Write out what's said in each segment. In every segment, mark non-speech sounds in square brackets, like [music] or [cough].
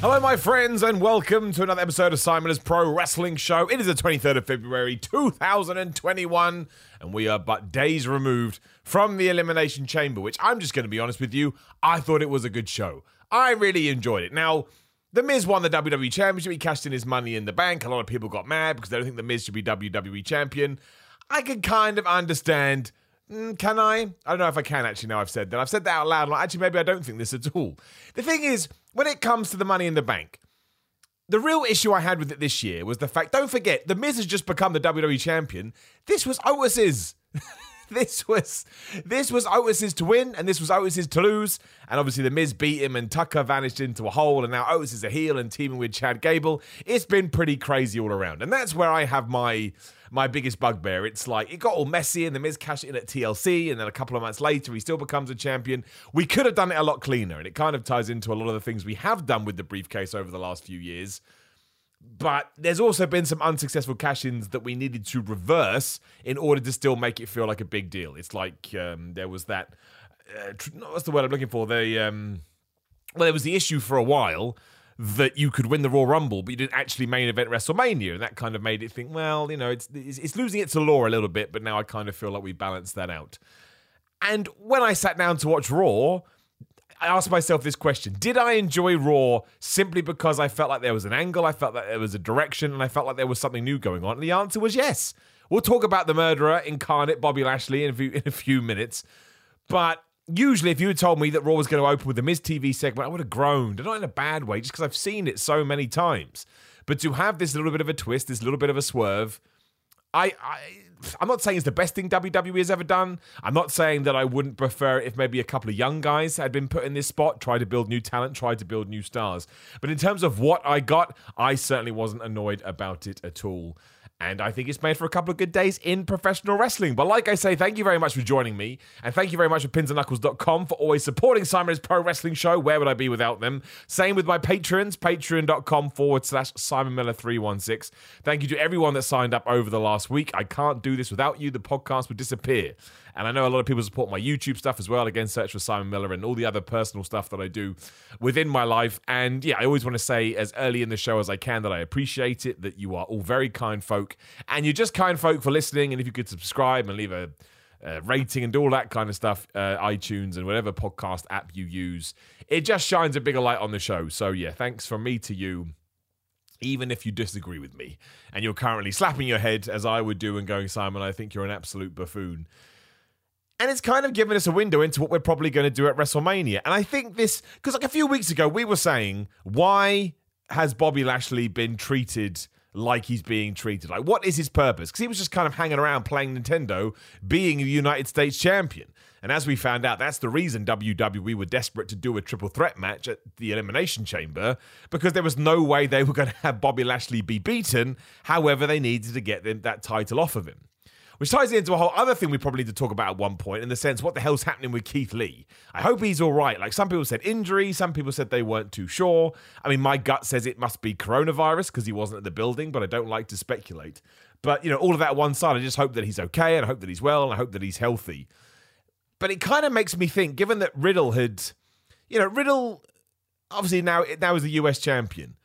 Hello, my friends, and welcome to another episode of Simon's Pro Wrestling Show. It is the 23rd of February, 2021, and we are but days removed from the Elimination Chamber, which I'm just going to be honest with you, I thought it was a good show. I really enjoyed it. Now, The Miz won the WWE Championship. He cashed in his money in the bank. A lot of people got mad because they don't think The Miz should be WWE Champion. I can kind of understand. Mm, can I? I don't know if I can actually. Now I've said that. I've said that out loud. Like, actually, maybe I don't think this at all. The thing is, when it comes to the money in the bank, the real issue I had with it this year was the fact. Don't forget, The Miz has just become the WWE champion. This was Otis's. [laughs] this was this was Otis's to win, and this was Otis's to lose. And obviously, The Miz beat him, and Tucker vanished into a hole, and now Otis is a heel and teaming with Chad Gable. It's been pretty crazy all around, and that's where I have my my biggest bugbear. It's like it got all messy, and The Miz cashed in at TLC, and then a couple of months later, he still becomes a champion. We could have done it a lot cleaner, and it kind of ties into a lot of the things we have done with the briefcase over the last few years. But there's also been some unsuccessful cash ins that we needed to reverse in order to still make it feel like a big deal. It's like um, there was that. Uh, what's the word I'm looking for? The. Um, well, there was the issue for a while that you could win the Royal Rumble, but you didn't actually main event WrestleMania, and that kind of made it think, well, you know, it's it's, it's losing its allure a little bit, but now I kind of feel like we balanced that out. And when I sat down to watch Raw, I asked myself this question Did I enjoy Raw simply because I felt like there was an angle, I felt like there was a direction, and I felt like there was something new going on? And the answer was yes. We'll talk about the murderer incarnate, Bobby Lashley, in a few, in a few minutes. But usually, if you had told me that Raw was going to open with the Miz TV segment, I would have groaned. And not in a bad way, just because I've seen it so many times. But to have this little bit of a twist, this little bit of a swerve, I, I I'm not saying it's the best thing WWE has ever done. I'm not saying that I wouldn't prefer if maybe a couple of young guys had been put in this spot, tried to build new talent, tried to build new stars. But in terms of what I got, I certainly wasn't annoyed about it at all. And I think it's made for a couple of good days in professional wrestling. But like I say, thank you very much for joining me. And thank you very much for pinsandknuckles.com for always supporting Simon's Pro Wrestling Show. Where would I be without them? Same with my patrons, patreon.com forward slash Simon Miller 316. Thank you to everyone that signed up over the last week. I can't do this without you. The podcast would disappear. And I know a lot of people support my YouTube stuff as well. Again, search for Simon Miller and all the other personal stuff that I do within my life. And yeah, I always want to say as early in the show as I can that I appreciate it, that you are all very kind folk. And you're just kind folk for listening. And if you could subscribe and leave a uh, rating and all that kind of stuff, uh, iTunes and whatever podcast app you use, it just shines a bigger light on the show. So yeah, thanks from me to you even if you disagree with me and you're currently slapping your head as I would do and going, Simon, I think you're an absolute buffoon. And it's kind of given us a window into what we're probably going to do at WrestleMania. And I think this, because like a few weeks ago, we were saying, why has Bobby Lashley been treated like he's being treated? Like, what is his purpose? Because he was just kind of hanging around playing Nintendo, being the United States champion. And as we found out, that's the reason WWE were desperate to do a triple threat match at the Elimination Chamber because there was no way they were going to have Bobby Lashley be beaten. However, they needed to get that title off of him. Which ties into a whole other thing we probably need to talk about at one point in the sense, what the hell's happening with Keith Lee? I hope he's all right. Like some people said injury, some people said they weren't too sure. I mean, my gut says it must be coronavirus because he wasn't at the building, but I don't like to speculate. But, you know, all of that one side, I just hope that he's okay and I hope that he's well and I hope that he's healthy. But it kind of makes me think, given that Riddle had, you know, Riddle obviously now now is the US champion,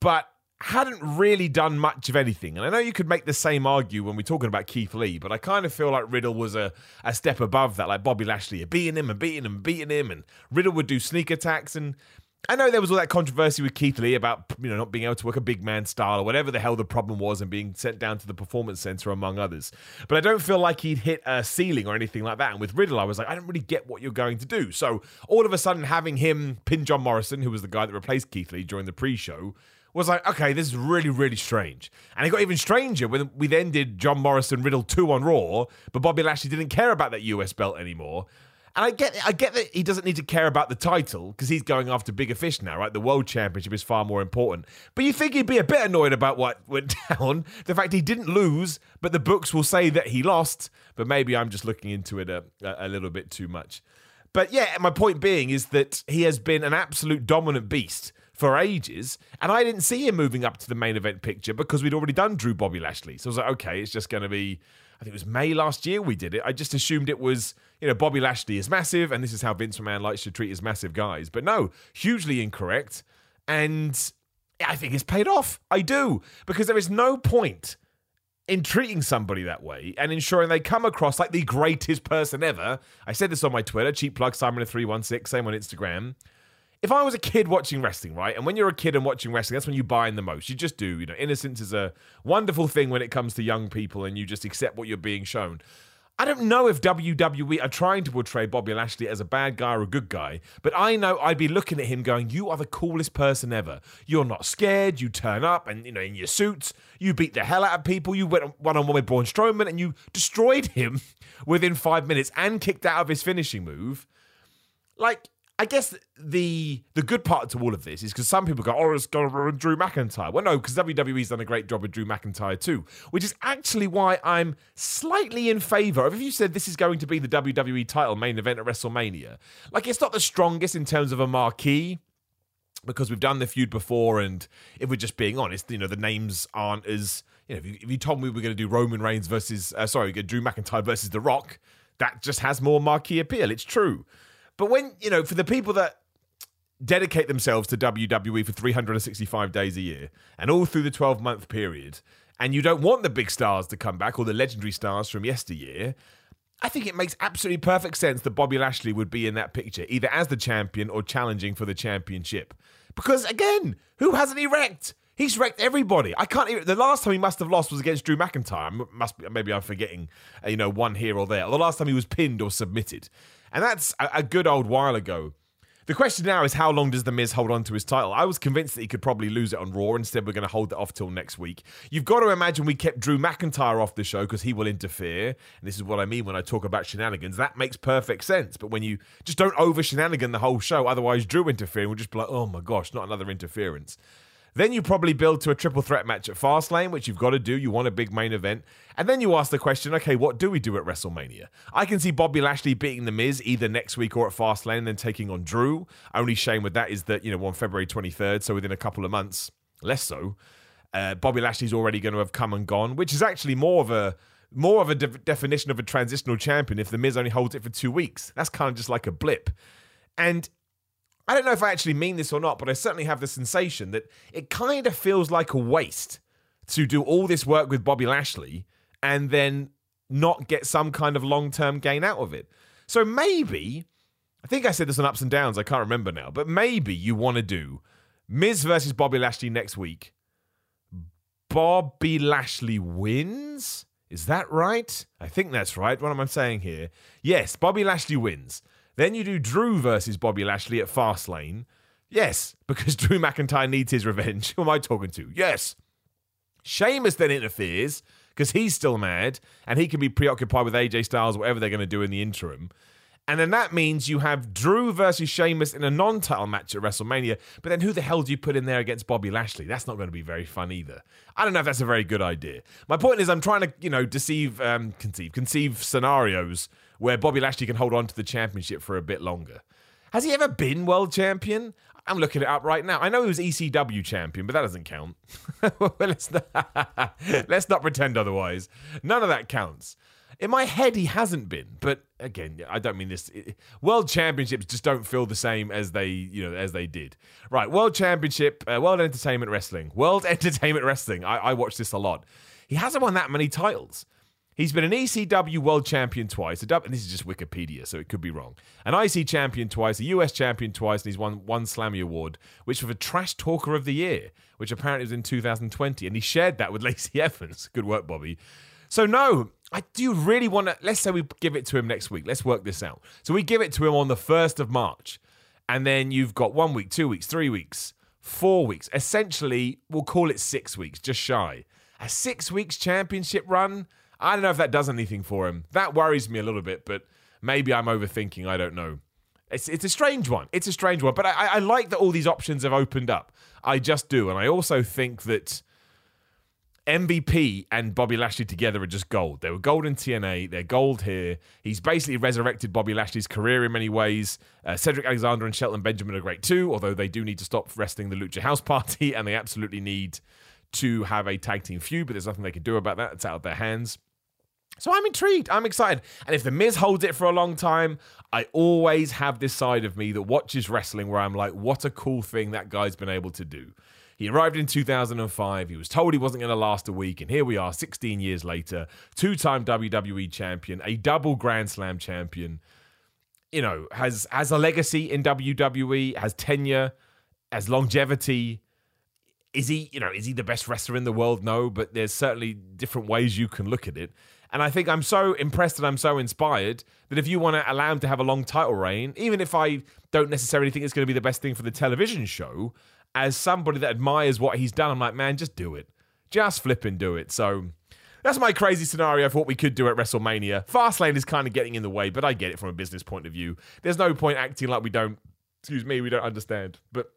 but hadn't really done much of anything. And I know you could make the same argue when we're talking about Keith Lee, but I kind of feel like Riddle was a, a step above that, like Bobby Lashley beating him and beating him and beating him, and Riddle would do sneak attacks. And I know there was all that controversy with Keith Lee about you know not being able to work a big man style or whatever the hell the problem was and being sent down to the performance center among others. But I don't feel like he'd hit a ceiling or anything like that. And with Riddle, I was like, I don't really get what you're going to do. So all of a sudden, having him pin John Morrison, who was the guy that replaced Keith Lee during the pre-show, was like, okay, this is really, really strange. And it got even stranger when we then did John Morrison Riddle 2 on Raw, but Bobby Lashley didn't care about that US belt anymore. And I get, I get that he doesn't need to care about the title because he's going after bigger fish now, right? The World Championship is far more important. But you think he'd be a bit annoyed about what went [laughs] down, the fact he didn't lose, but the books will say that he lost. But maybe I'm just looking into it a, a little bit too much. But yeah, my point being is that he has been an absolute dominant beast for ages, and I didn't see him moving up to the main event picture because we'd already done Drew Bobby Lashley. So I was like, okay, it's just going to be I think it was May last year we did it. I just assumed it was, you know, Bobby Lashley is massive and this is how Vince McMahon likes to treat his massive guys. But no, hugely incorrect. And I think it's paid off. I do. Because there is no point in treating somebody that way and ensuring they come across like the greatest person ever. I said this on my Twitter, cheap plug Simon316, same on Instagram if I was a kid watching wrestling, right? And when you're a kid and watching wrestling, that's when you buy in the most. You just do. You know, innocence is a wonderful thing when it comes to young people and you just accept what you're being shown. I don't know if WWE are trying to portray Bobby Lashley as a bad guy or a good guy, but I know I'd be looking at him going, "You are the coolest person ever. You're not scared. You turn up and you know in your suits, you beat the hell out of people. You went one on one with Braun Strowman and you destroyed him [laughs] within five minutes and kicked out of his finishing move." Like I guess the the good part to all of this is because some people go, "Oh, it's going to ruin Drew McIntyre." Well, no, because WWE's done a great job with Drew McIntyre too, which is actually why I'm slightly in favor of. If you said this is going to be the WWE title main event at WrestleMania, like it's not the strongest in terms of a marquee because we've done the feud before, and if we're just being honest, you know the names aren't as you know. If you, if you told me we were going to do Roman Reigns versus, uh, sorry, Drew McIntyre versus The Rock, that just has more marquee appeal. It's true. But when, you know, for the people that dedicate themselves to WWE for 365 days a year and all through the 12 month period, and you don't want the big stars to come back or the legendary stars from yesteryear, I think it makes absolutely perfect sense that Bobby Lashley would be in that picture, either as the champion or challenging for the championship. Because again, who hasn't he wrecked? He's wrecked everybody. I can't. Even, the last time he must have lost was against Drew McIntyre. Must be, maybe I'm forgetting, uh, you know, one here or there. The last time he was pinned or submitted. And that's a, a good old while ago. The question now is how long does The Miz hold on to his title? I was convinced that he could probably lose it on Raw. Instead, we're going to hold it off till next week. You've got to imagine we kept Drew McIntyre off the show because he will interfere. And this is what I mean when I talk about shenanigans. That makes perfect sense. But when you just don't over shenanigan the whole show, otherwise Drew interfering will just be like, oh my gosh, not another interference. Then you probably build to a triple threat match at Fastlane, which you've got to do. You want a big main event. And then you ask the question, okay, what do we do at WrestleMania? I can see Bobby Lashley beating The Miz either next week or at Fastlane and then taking on Drew. Only shame with that is that, you know, on February 23rd, so within a couple of months, less so, uh, Bobby Lashley's already going to have come and gone, which is actually more of a more of a de- definition of a transitional champion if The Miz only holds it for two weeks. That's kind of just like a blip. And I don't know if I actually mean this or not, but I certainly have the sensation that it kind of feels like a waste to do all this work with Bobby Lashley and then not get some kind of long term gain out of it. So maybe, I think I said this on ups and downs, I can't remember now, but maybe you want to do Miz versus Bobby Lashley next week. Bobby Lashley wins? Is that right? I think that's right. What am I saying here? Yes, Bobby Lashley wins. Then you do Drew versus Bobby Lashley at Fastlane. Yes, [laughs] because Drew McIntyre needs his revenge. Who am I talking to? Yes. Sheamus then interferes because he's still mad and he can be preoccupied with AJ Styles, whatever they're going to do in the interim. And then that means you have Drew versus Sheamus in a non title match at WrestleMania. But then who the hell do you put in there against Bobby Lashley? That's not going to be very fun either. I don't know if that's a very good idea. My point is, I'm trying to, you know, deceive, um, conceive, conceive scenarios where Bobby Lashley can hold on to the championship for a bit longer. Has he ever been world champion? I'm looking it up right now. I know he was ECW champion, but that doesn't count. [laughs] let's, not, [laughs] let's not pretend otherwise. None of that counts. In my head, he hasn't been, but again, I don't mean this. World Championships just don't feel the same as they, you know, as they did. Right, World Championship, uh, World Entertainment Wrestling, World [laughs] Entertainment Wrestling. I, I watch this a lot. He hasn't won that many titles. He's been an ECW World Champion twice. and this is just Wikipedia, so it could be wrong. An IC Champion twice, a US Champion twice, and he's won one Slammy Award, which was for Trash Talker of the Year, which apparently was in 2020. And he shared that with [laughs] Lacey Evans. Good work, Bobby. So, no, I do really want to. Let's say we give it to him next week. Let's work this out. So, we give it to him on the 1st of March. And then you've got one week, two weeks, three weeks, four weeks. Essentially, we'll call it six weeks, just shy. A six weeks championship run I don't know if that does anything for him. That worries me a little bit, but Maybe I'm overthinking. I don't know. It's, it's a strange one. It's a strange one. But I, I like that all these options have opened up. I just do. And I also think that MVP and Bobby Lashley together are just gold. They were gold in TNA. They're gold here. He's basically resurrected Bobby Lashley's career in many ways. Uh, Cedric Alexander and Shelton Benjamin are great too, although they do need to stop wrestling the Lucha House Party [laughs] and they absolutely need to have a tag team feud, but there's nothing they can do about that. It's out of their hands. So I'm intrigued. I'm excited. And if The Miz holds it for a long time, I always have this side of me that watches wrestling where I'm like, what a cool thing that guy's been able to do. He arrived in 2005. He was told he wasn't going to last a week. And here we are, 16 years later, two time WWE champion, a double Grand Slam champion. You know, has, has a legacy in WWE, has tenure, has longevity. Is he, you know, is he the best wrestler in the world? No, but there's certainly different ways you can look at it. And I think I'm so impressed and I'm so inspired that if you want to allow him to have a long title reign, even if I don't necessarily think it's going to be the best thing for the television show, as somebody that admires what he's done, I'm like, man, just do it. Just flip and do it. So that's my crazy scenario for what we could do at WrestleMania. Fastlane is kind of getting in the way, but I get it from a business point of view. There's no point acting like we don't, excuse me, we don't understand. But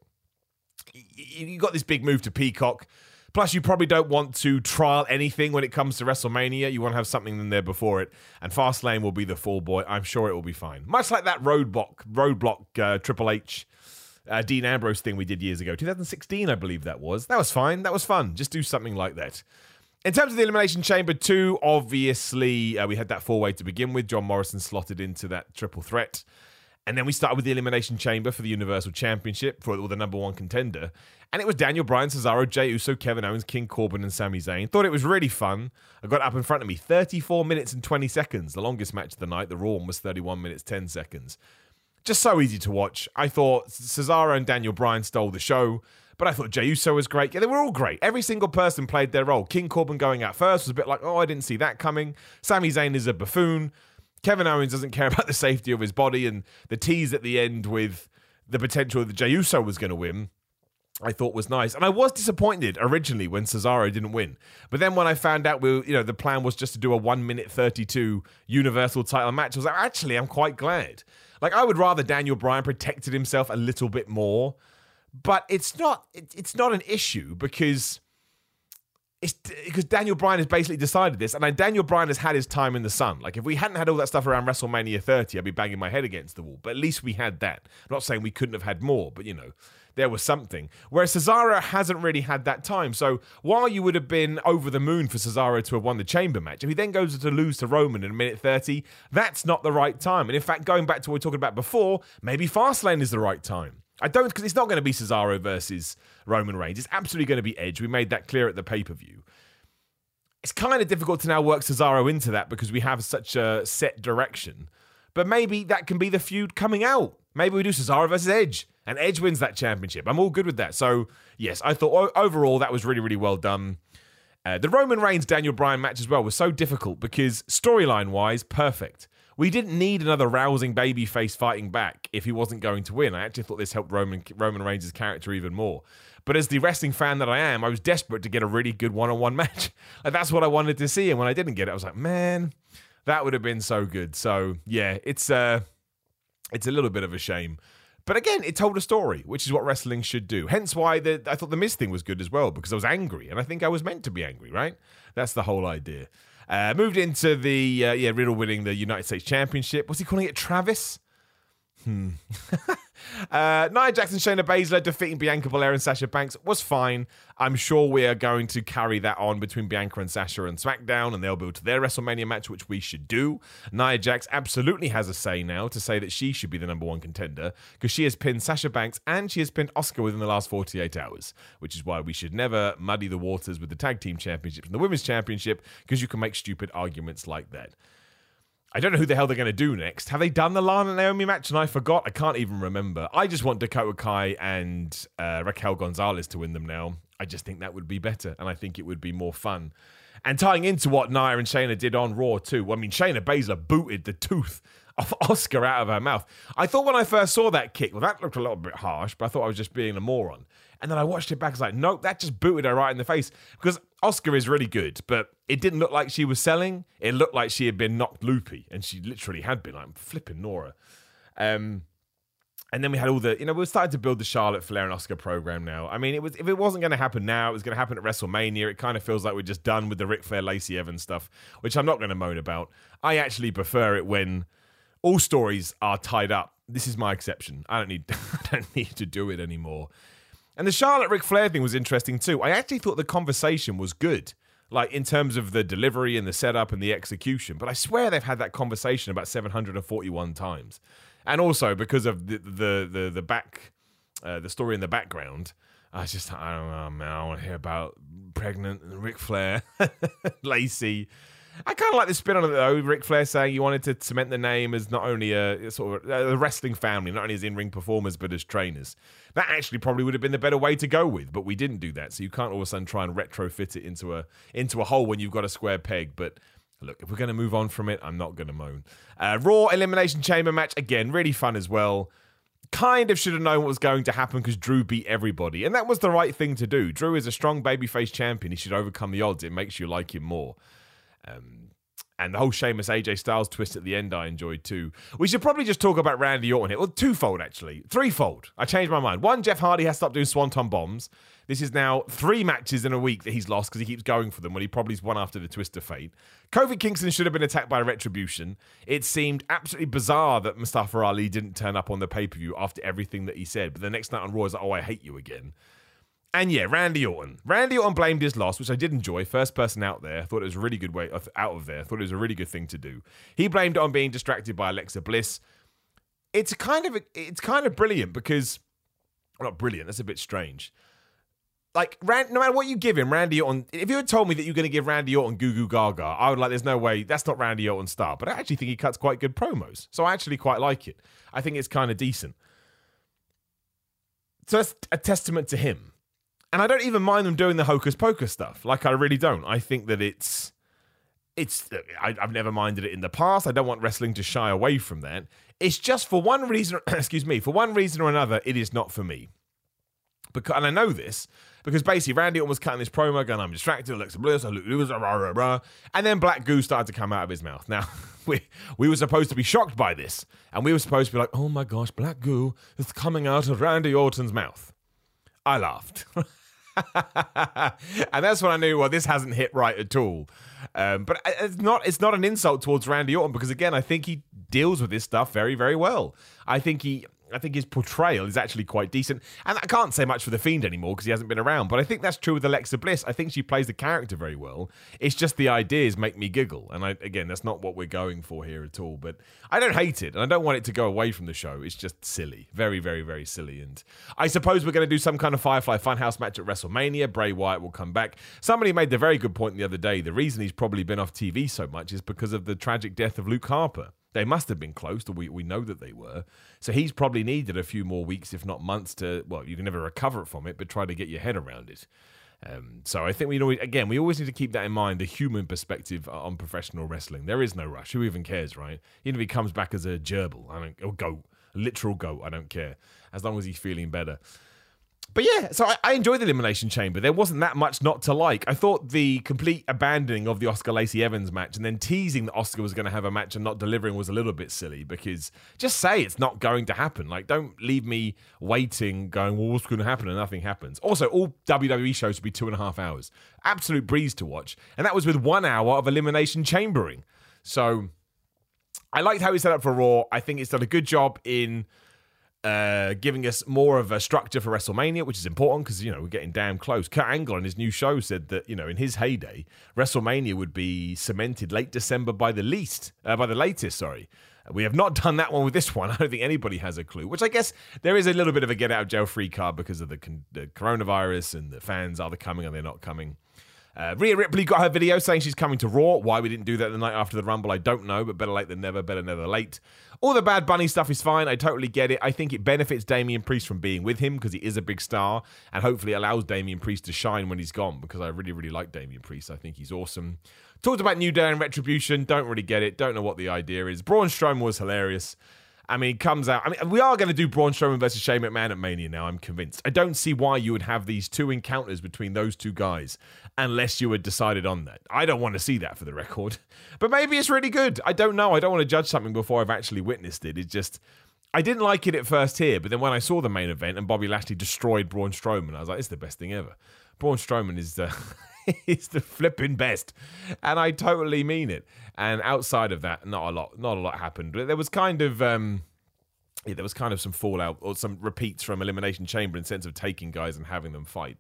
you got this big move to Peacock. Plus, you probably don't want to trial anything when it comes to WrestleMania. You want to have something in there before it. And Fastlane will be the fall boy. I'm sure it will be fine. Much like that roadblock, roadblock uh, Triple H uh, Dean Ambrose thing we did years ago. 2016, I believe that was. That was fine. That was fun. Just do something like that. In terms of the Elimination Chamber 2, obviously, uh, we had that four way to begin with. John Morrison slotted into that triple threat. And then we started with the Elimination Chamber for the Universal Championship for the number one contender. And it was Daniel Bryan, Cesaro, Jey Uso, Kevin Owens, King Corbin, and Sami Zayn. Thought it was really fun. I got up in front of me 34 minutes and 20 seconds. The longest match of the night. The Raw one was 31 minutes, 10 seconds just so easy to watch. I thought Cesaro and Daniel Bryan stole the show, but I thought Jey Uso was great. Yeah, they were all great. Every single person played their role. King Corbin going out first was a bit like, oh, I didn't see that coming. Sami Zayn is a buffoon. Kevin Owens doesn't care [laughs] about the safety of his body, and the tease at the end with the potential that Jey Uso was going to win. I thought was nice, and I was disappointed originally when Cesaro didn't win. But then when I found out, we, were, you know, the plan was just to do a one minute thirty two Universal Title match, I was like, actually, I'm quite glad like I would rather Daniel Bryan protected himself a little bit more, but it's not it, it's not an issue because it's because Daniel Bryan has basically decided this, and Daniel Bryan has had his time in the sun. Like if we hadn't had all that stuff around WrestleMania 30, I'd be banging my head against the wall. But at least we had that. I'm not saying we couldn't have had more, but you know, there was something. Whereas Cesaro hasn't really had that time. So while you would have been over the moon for Cesaro to have won the chamber match, if he then goes to lose to Roman in a minute 30, that's not the right time. And in fact, going back to what we were talking about before, maybe Fastlane is the right time. I don't, because it's not going to be Cesaro versus Roman Reigns. It's absolutely going to be Edge. We made that clear at the pay per view. It's kind of difficult to now work Cesaro into that because we have such a set direction. But maybe that can be the feud coming out. Maybe we do Cesaro versus Edge and Edge wins that championship. I'm all good with that. So, yes, I thought overall that was really, really well done. Uh, the Roman Reigns Daniel Bryan match as well was so difficult because storyline wise, perfect. We didn't need another rousing babyface fighting back if he wasn't going to win. I actually thought this helped Roman Roman Reigns' character even more. But as the wrestling fan that I am, I was desperate to get a really good one-on-one [laughs] match. Like that's what I wanted to see. And when I didn't get it, I was like, man, that would have been so good. So yeah, it's uh it's a little bit of a shame. But again, it told a story, which is what wrestling should do. Hence why the, I thought the Miz thing was good as well, because I was angry, and I think I was meant to be angry, right? That's the whole idea. Uh, moved into the, uh, yeah, Riddle winning the United States Championship. Was he calling it Travis? Hmm. [laughs] uh, Nia Jackson, Shayna Baszler defeating Bianca Belair and Sasha Banks was fine. I'm sure we are going to carry that on between Bianca and Sasha and SmackDown, and they'll build to their WrestleMania match, which we should do. Nia Jax absolutely has a say now to say that she should be the number one contender because she has pinned Sasha Banks and she has pinned Asuka within the last 48 hours, which is why we should never muddy the waters with the Tag Team Championship and the Women's Championship because you can make stupid arguments like that. I don't know who the hell they're going to do next. Have they done the Lana Naomi match? And I forgot. I can't even remember. I just want Dakota Kai and uh, Raquel Gonzalez to win them now. I just think that would be better, and I think it would be more fun. And tying into what Nia and Shayna did on Raw too. I mean, Shayna Baszler booted the tooth [laughs] of Asuka out of her mouth. I thought when I first saw that kick, well, that looked a little bit harsh, but I thought I was just being a moron. And then I watched it back. I was like, nope, that just booted her right in the face. Because Asuka is really good, but it didn't look like she was selling. It looked like she had been knocked loopy, and she literally had been. I'm flipping Nora. Um, and then we had all the, you know, we were starting to build the Charlotte Flair and Asuka program now. I mean, it was if it wasn't going to happen now, it was going to happen at WrestleMania. It kind of feels like we're just done with the Ric Flair Lacey Evans stuff, which I'm not going to moan about. I actually prefer it when all stories are tied up. This is my exception. I don't need, [laughs] I don't need to do it anymore. And the Charlotte Ric Flair thing was interesting too. I actually thought the conversation was good, like in terms of the delivery and the setup and the execution. But I swear they've had that conversation about 741 times, and also because of the the the, the back, uh, the story in the background. I was just I don't know, man. I want to hear about pregnant Ric Flair, [laughs] Lacey. I kind of like the spin on it though. Ric Flair saying he wanted to cement the name as not only a sort of a wrestling family, not only as in ring performers, but as trainers. That actually probably would have been the better way to go with, but we didn't do that. So you can't all of a sudden try and retrofit it into a into a hole when you've got a square peg. But look, if we're going to move on from it, I'm not going to moan. Uh, Raw Elimination Chamber match again, really fun as well. Kind of should have known what was going to happen because Drew beat everybody, and that was the right thing to do. Drew is a strong babyface champion; he should overcome the odds. It makes you like him more. Um, and the whole Sheamus AJ Styles twist at the end I enjoyed too. We should probably just talk about Randy Orton here. Well, twofold actually. Threefold. I changed my mind. One, Jeff Hardy has stopped doing swanton bombs. This is now three matches in a week that he's lost because he keeps going for them when he probably's won after the twist of fate. Kofi Kingston should have been attacked by Retribution. It seemed absolutely bizarre that Mustafa Ali didn't turn up on the pay per view after everything that he said. But the next night on Raw is like, oh, I hate you again. And yeah, Randy Orton. Randy Orton blamed his loss, which I did enjoy. First person out there. Thought it was a really good way out of there. Thought it was a really good thing to do. He blamed it on being distracted by Alexa Bliss. It's kind of it's kind of brilliant because well, not brilliant. That's a bit strange. Like, Rand, no matter what you give him, Randy Orton. If you had told me that you're going to give Randy Orton Goo Goo Gaga, I would like. There's no way that's not Randy Orton's style. But I actually think he cuts quite good promos, so I actually quite like it. I think it's kind of decent. So that's a testament to him and I don't even mind them doing the hocus pocus stuff. Like I really don't. I think that it's it's I, have never minded it in the past. I don't want wrestling to shy away from that. It's just for one reason. [clears throat] excuse me. For one reason or another, it is not for me. Because and I know this because basically Randy Orton was cutting his promo, going, "I'm distracted, Alexa Bliss, I lose, rah, rah, rah. and then black goo started to come out of his mouth. Now [laughs] we we were supposed to be shocked by this, and we were supposed to be like, "Oh my gosh, black goo is coming out of Randy Orton's mouth." I laughed. [laughs] and that's when I knew, well, this hasn't hit right at all. Um, but it's not it's not an insult towards Randy Orton because again, I think he deals with this stuff very very well. I think he I think his portrayal is actually quite decent. And I can't say much for The Fiend anymore because he hasn't been around, but I think that's true with Alexa Bliss. I think she plays the character very well. It's just the ideas make me giggle. And I, again, that's not what we're going for here at all. But I don't hate it, and I don't want it to go away from the show. It's just silly. Very, very, very silly. And I suppose we're going to do some kind of Firefly Funhouse match at WrestleMania. Bray Wyatt will come back. Somebody made the very good point the other day. The reason he's probably been off TV so much is because of the tragic death of Luke Harper. They must have been close, or we, we know that they were. So he's probably needed a few more weeks, if not months, to, well, you can never recover from it, but try to get your head around it. Um, so I think we know, again, we always need to keep that in mind the human perspective on professional wrestling. There is no rush. Who even cares, right? Even if he comes back as a gerbil, I don't, or goat, a literal goat, I don't care. As long as he's feeling better but yeah, so I, I enjoyed the Elimination Chamber. There wasn't that much not to like. I thought the complete abandoning of the Asuka Lacey Evans match and then teasing that Asuka was going to have a match and not delivering was a little bit silly because just say it's not going to happen. Like, don't leave me waiting, going, well, what's going to happen? And nothing happens. Also, all WWE shows would be two and a half hours. Absolute breeze to watch. And that was with one hour of Elimination Chambering. So I liked how he set up for Raw. I think it's done a good job in uh, giving us more of a structure for WrestleMania, which is important because you know we're getting damn close. Kurt Angle on his new show said that you know in his heyday, WrestleMania would be cemented late December by the least, uh, by the latest. Sorry, we have not [laughs] done that one with this one. I don't think anybody has a clue. Which I guess there is a little bit of a get out of jail free card because of the, con- the coronavirus and the fans are they coming, are they're not coming? Uh, Rhea Ripley got her video saying she's coming to Raw. Why we didn't do that the night after the Rumble, I don't know, but better late than never, better never late. All the Bad Bunny stuff is fine. I totally get it. I think it benefits Damian Priest from being with him because he is a big star and hopefully allows Damian Priest to shine when he's gone because I really, really like Damian Priest. I think he's awesome. Talked about New Day and Retribution. Don't really get it. Don't know what the idea is. Braun Strowman was hilarious. I mean, he comes out. I mean, we are going to do Braun Strowman versus Shane McMahon at Mania now. I'm convinced. I don't see why you would have these two encounters between those two guys unless you had decided on that. I don't want to see that for the record, [laughs] but maybe it's really good. I don't know. I don't want to judge something before I've actually witnessed it. It's just. I didn't like it at first here, but then when I saw the main event and Bobby Lashley destroyed Braun Strowman, I was like, "It's the best thing ever." Braun Strowman is the [laughs] [laughs] is the flipping best, and I totally mean it. And outside of that, not a lot, not a lot happened. But there was kind of. Um, yeah, there was kind of some fallout or some repeats from Elimination Chamber in sense of taking guys and having them fight.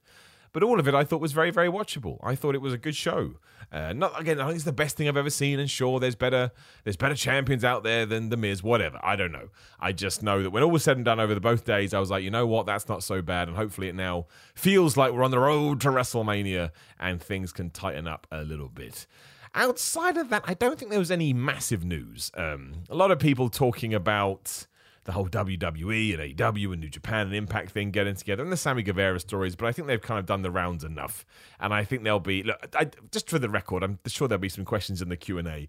But all of it I thought was very, very watchable. I thought it was a good show. Uh, not again, I think it's the best thing I've ever seen. And sure, there's better, there's better champions out there than the Miz. Whatever, I don't know. I just know that when all was said and done over the both days, I was like, you know what, that's not so bad. And hopefully, it now feels like we're on the road to WrestleMania and things can tighten up a little bit. Outside of that, I don't think there was any massive news. Um, a lot of people talking about the whole WWE and AEW and New Japan and Impact thing getting together and the Sammy Guevara stories, but I think they've kind of done the rounds enough. And I think there'll be look, I, just for the record, I'm sure there'll be some questions in the Q and A.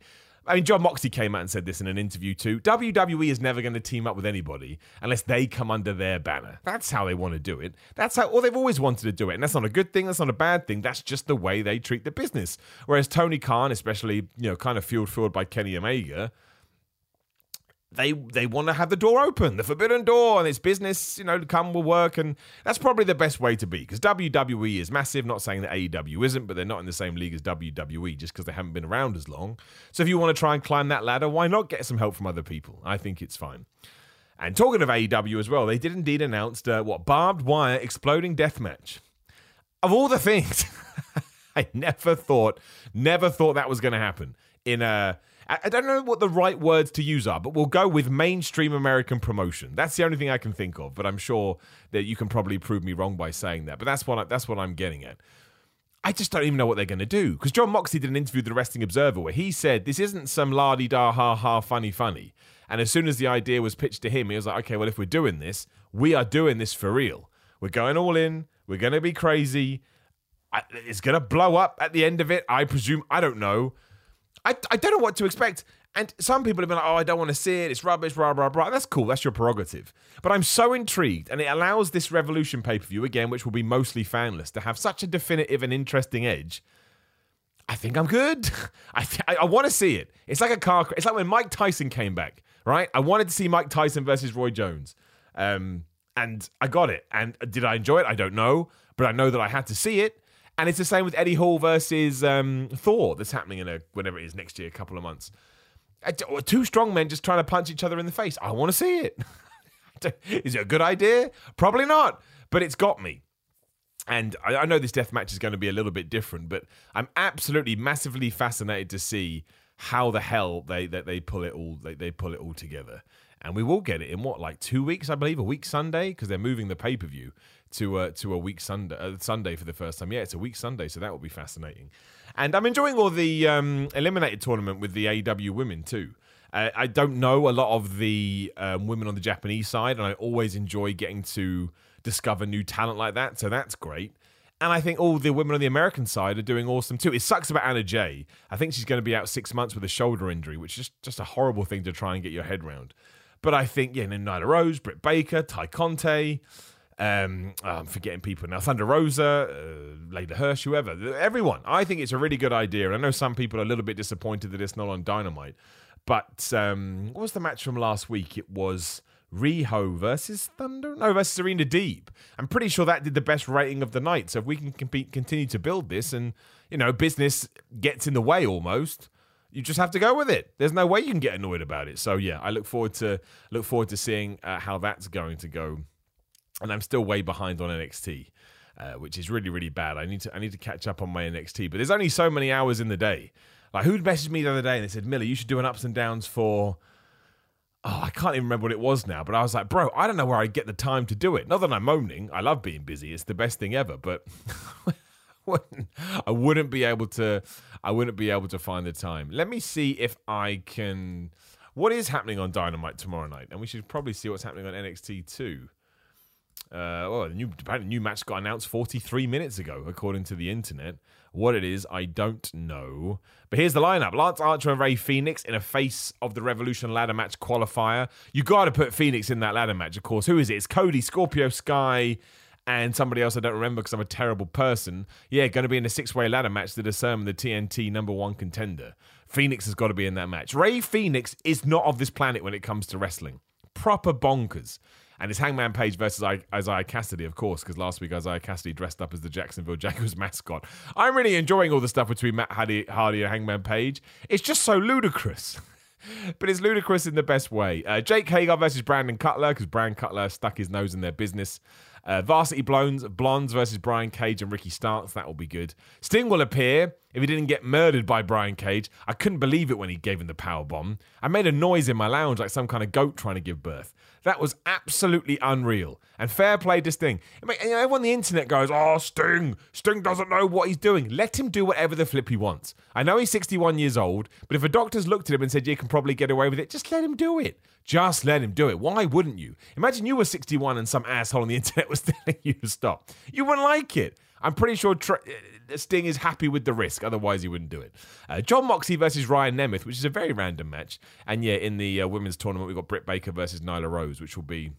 I mean, Jon Moxley came out and said this in an interview too. WWE is never going to team up with anybody unless they come under their banner. That's how they want to do it. That's how, or they've always wanted to do it. And that's not a good thing. That's not a bad thing. That's just the way they treat the business. Whereas Tony Khan, especially, you know, kind of fueled forward by Kenny Omega, they they want to have the door open, the forbidden door, and it's business, you know, come will work, and that's probably the best way to be because WWE is massive. Not saying that AEW isn't, but they're not in the same league as WWE just because they haven't been around as long. So if you want to try and climb that ladder, why not get some help from other people? I think it's fine. And talking of AEW as well, they did indeed announce uh, what barbed wire exploding death match. Of all the things, [laughs] I never thought, never thought that was going to happen in a I don't know what the right words to use are, but we'll go with mainstream American promotion. That's the only thing I can think of, but I'm sure that you can probably prove me wrong by saying that. But that's what I, that's what I'm getting at. I just don't even know what they're going to do because Jon Moxley did an interview with the Wrestling Observer where he said this isn't some la di da ha ha funny funny. And as soon as the idea was pitched to him, he was like, okay, well if we're doing this, we are doing this for real. We're going all in. We're going to be crazy. It's going to blow up at the end of it. I presume. I don't know. I, I don't know what to expect. And some people have been like, oh, I don't want to see it. It's rubbish, blah, blah, blah. That's cool. That's your prerogative. But I'm so intrigued. And it allows this Revolution pay per view, again, which will be mostly fanless, to have such a definitive and interesting edge. I think I'm good. [laughs] I, th- I, I want to see it. It's like a car. It's like when Mike Tyson came back, right? I wanted to see Mike Tyson versus Roy Jones. Um, and I got it. And did I enjoy it? I don't know. But I know that I had to see it. And it's the same with Eddie Hall versus um, Thor that's happening in a whenever it is next year, a couple of months. Two strong men just trying to punch each other in the face. I want to see it. [laughs] is it a good idea? Probably not, but it's got me. And I, I know this death match is going to be a little bit different, but I'm absolutely massively fascinated to see how the hell they they, they pull it all they, they pull it all together. And we will get it in what like two weeks, I believe, a week Sunday because they're moving the pay per view to uh, to a week Sunday uh, Sunday for the first time. Yeah, it's a week Sunday, so that will be fascinating. And I'm enjoying all the um, eliminated tournament with the AW women too. Uh, I don't know a lot of the um, women on the Japanese side, and I always enjoy getting to discover new talent like that. So that's great. And I think all the women on the American side are doing awesome too. It sucks about Anna Jay. I think she's going to be out six months with a shoulder injury, which is just, a horrible thing to try and get your head around. But I think, yeah, Nyla Rose, Britt Baker, Tay Conti, um, oh, I'm forgetting people now. Thunder Rosa, uh, Leyla Hirsch, whoever, everyone. I think it's a really good idea. I know some people are a little bit disappointed that it's not on Dynamite, but um, what was the match from last week? It was Riho versus Thunder, no, versus Serena Deeb. I'm pretty sure that did the best rating of the night. So if we can compete, continue to build this, and you know, business gets in the way almost. You just have to go with it. There's no way you can get annoyed about it. So yeah, I look forward to look forward to seeing uh, how that's going to go and I'm still way behind on NXT. Uh, which is really really bad. I need to I need to catch up on my NXT, but there's only so many hours in the day. Like who'd messaged me the other day and they said, "Miller, you should do an ups and downs for." Oh, I can't even remember what it was now, but I was like, bro, I don't know where I get the time to do it. Not that I'm moaning. I love being busy. It's the best thing ever, but [laughs] I wouldn't be able to I wouldn't be able to find the time. Let me see if I can what is happening on Dynamite tomorrow night? And we should probably see what's happening on NXT too. Uh, oh, the new apparently new match got announced 43 minutes ago, according to the internet. What it is, I don't know. But here's the lineup: Lance Archer and Rey Fenix in a face of the Revolution ladder match qualifier. You got to put Fenix in that ladder match, of course. Who is it? It's Cody, Scorpio Sky, and somebody else I don't remember because I'm a terrible person. Yeah, going to be in a six-way ladder match to determine the TNT number one contender. Fenix has got to be in that match. Rey Fenix is not of this planet when it comes to wrestling. Proper bonkers. And it's Hangman Page versus Isiah Kassidy, of course, because last week Isiah Kassidy dressed up as the Jacksonville [laughs] Jaguars mascot. I'm really enjoying all the stuff between Matt Hardy, Hardy and Hangman Page. It's just so ludicrous. [laughs] but it's ludicrous in the best way. Uh, Jake Hager versus Brandon Cutler, because Brandon Cutler stuck his nose in their business. Uh, Varsity Blondes, Blondes versus Brian Cage and Ricky Starks. That will be good. Sting will appear if he didn't get murdered by Brian Cage. I couldn't believe it when he gave him the power bomb. I made a noise in my lounge like some kind of goat trying to give birth. That was absolutely unreal. And fair play to Sting. I mean, everyone on the internet goes, oh, Sting, Sting doesn't know what he's doing. Let him do whatever the flip he wants. I know he's 61 years old, but if a doctor's looked at him and said, you can probably get away with it, just let him do it. Just let him do it. Why wouldn't you? Imagine you were 61 and some asshole on the [laughs] internet was telling you to stop. You wouldn't like it. I'm pretty sure uh, Sting is happy with the risk, otherwise he wouldn't do it. Uh, Jon Moxley versus Ryan Nemeth, which is a very random match, and yeah, in the uh, women's tournament we've got Britt Baker versus Nyla Rose, which will be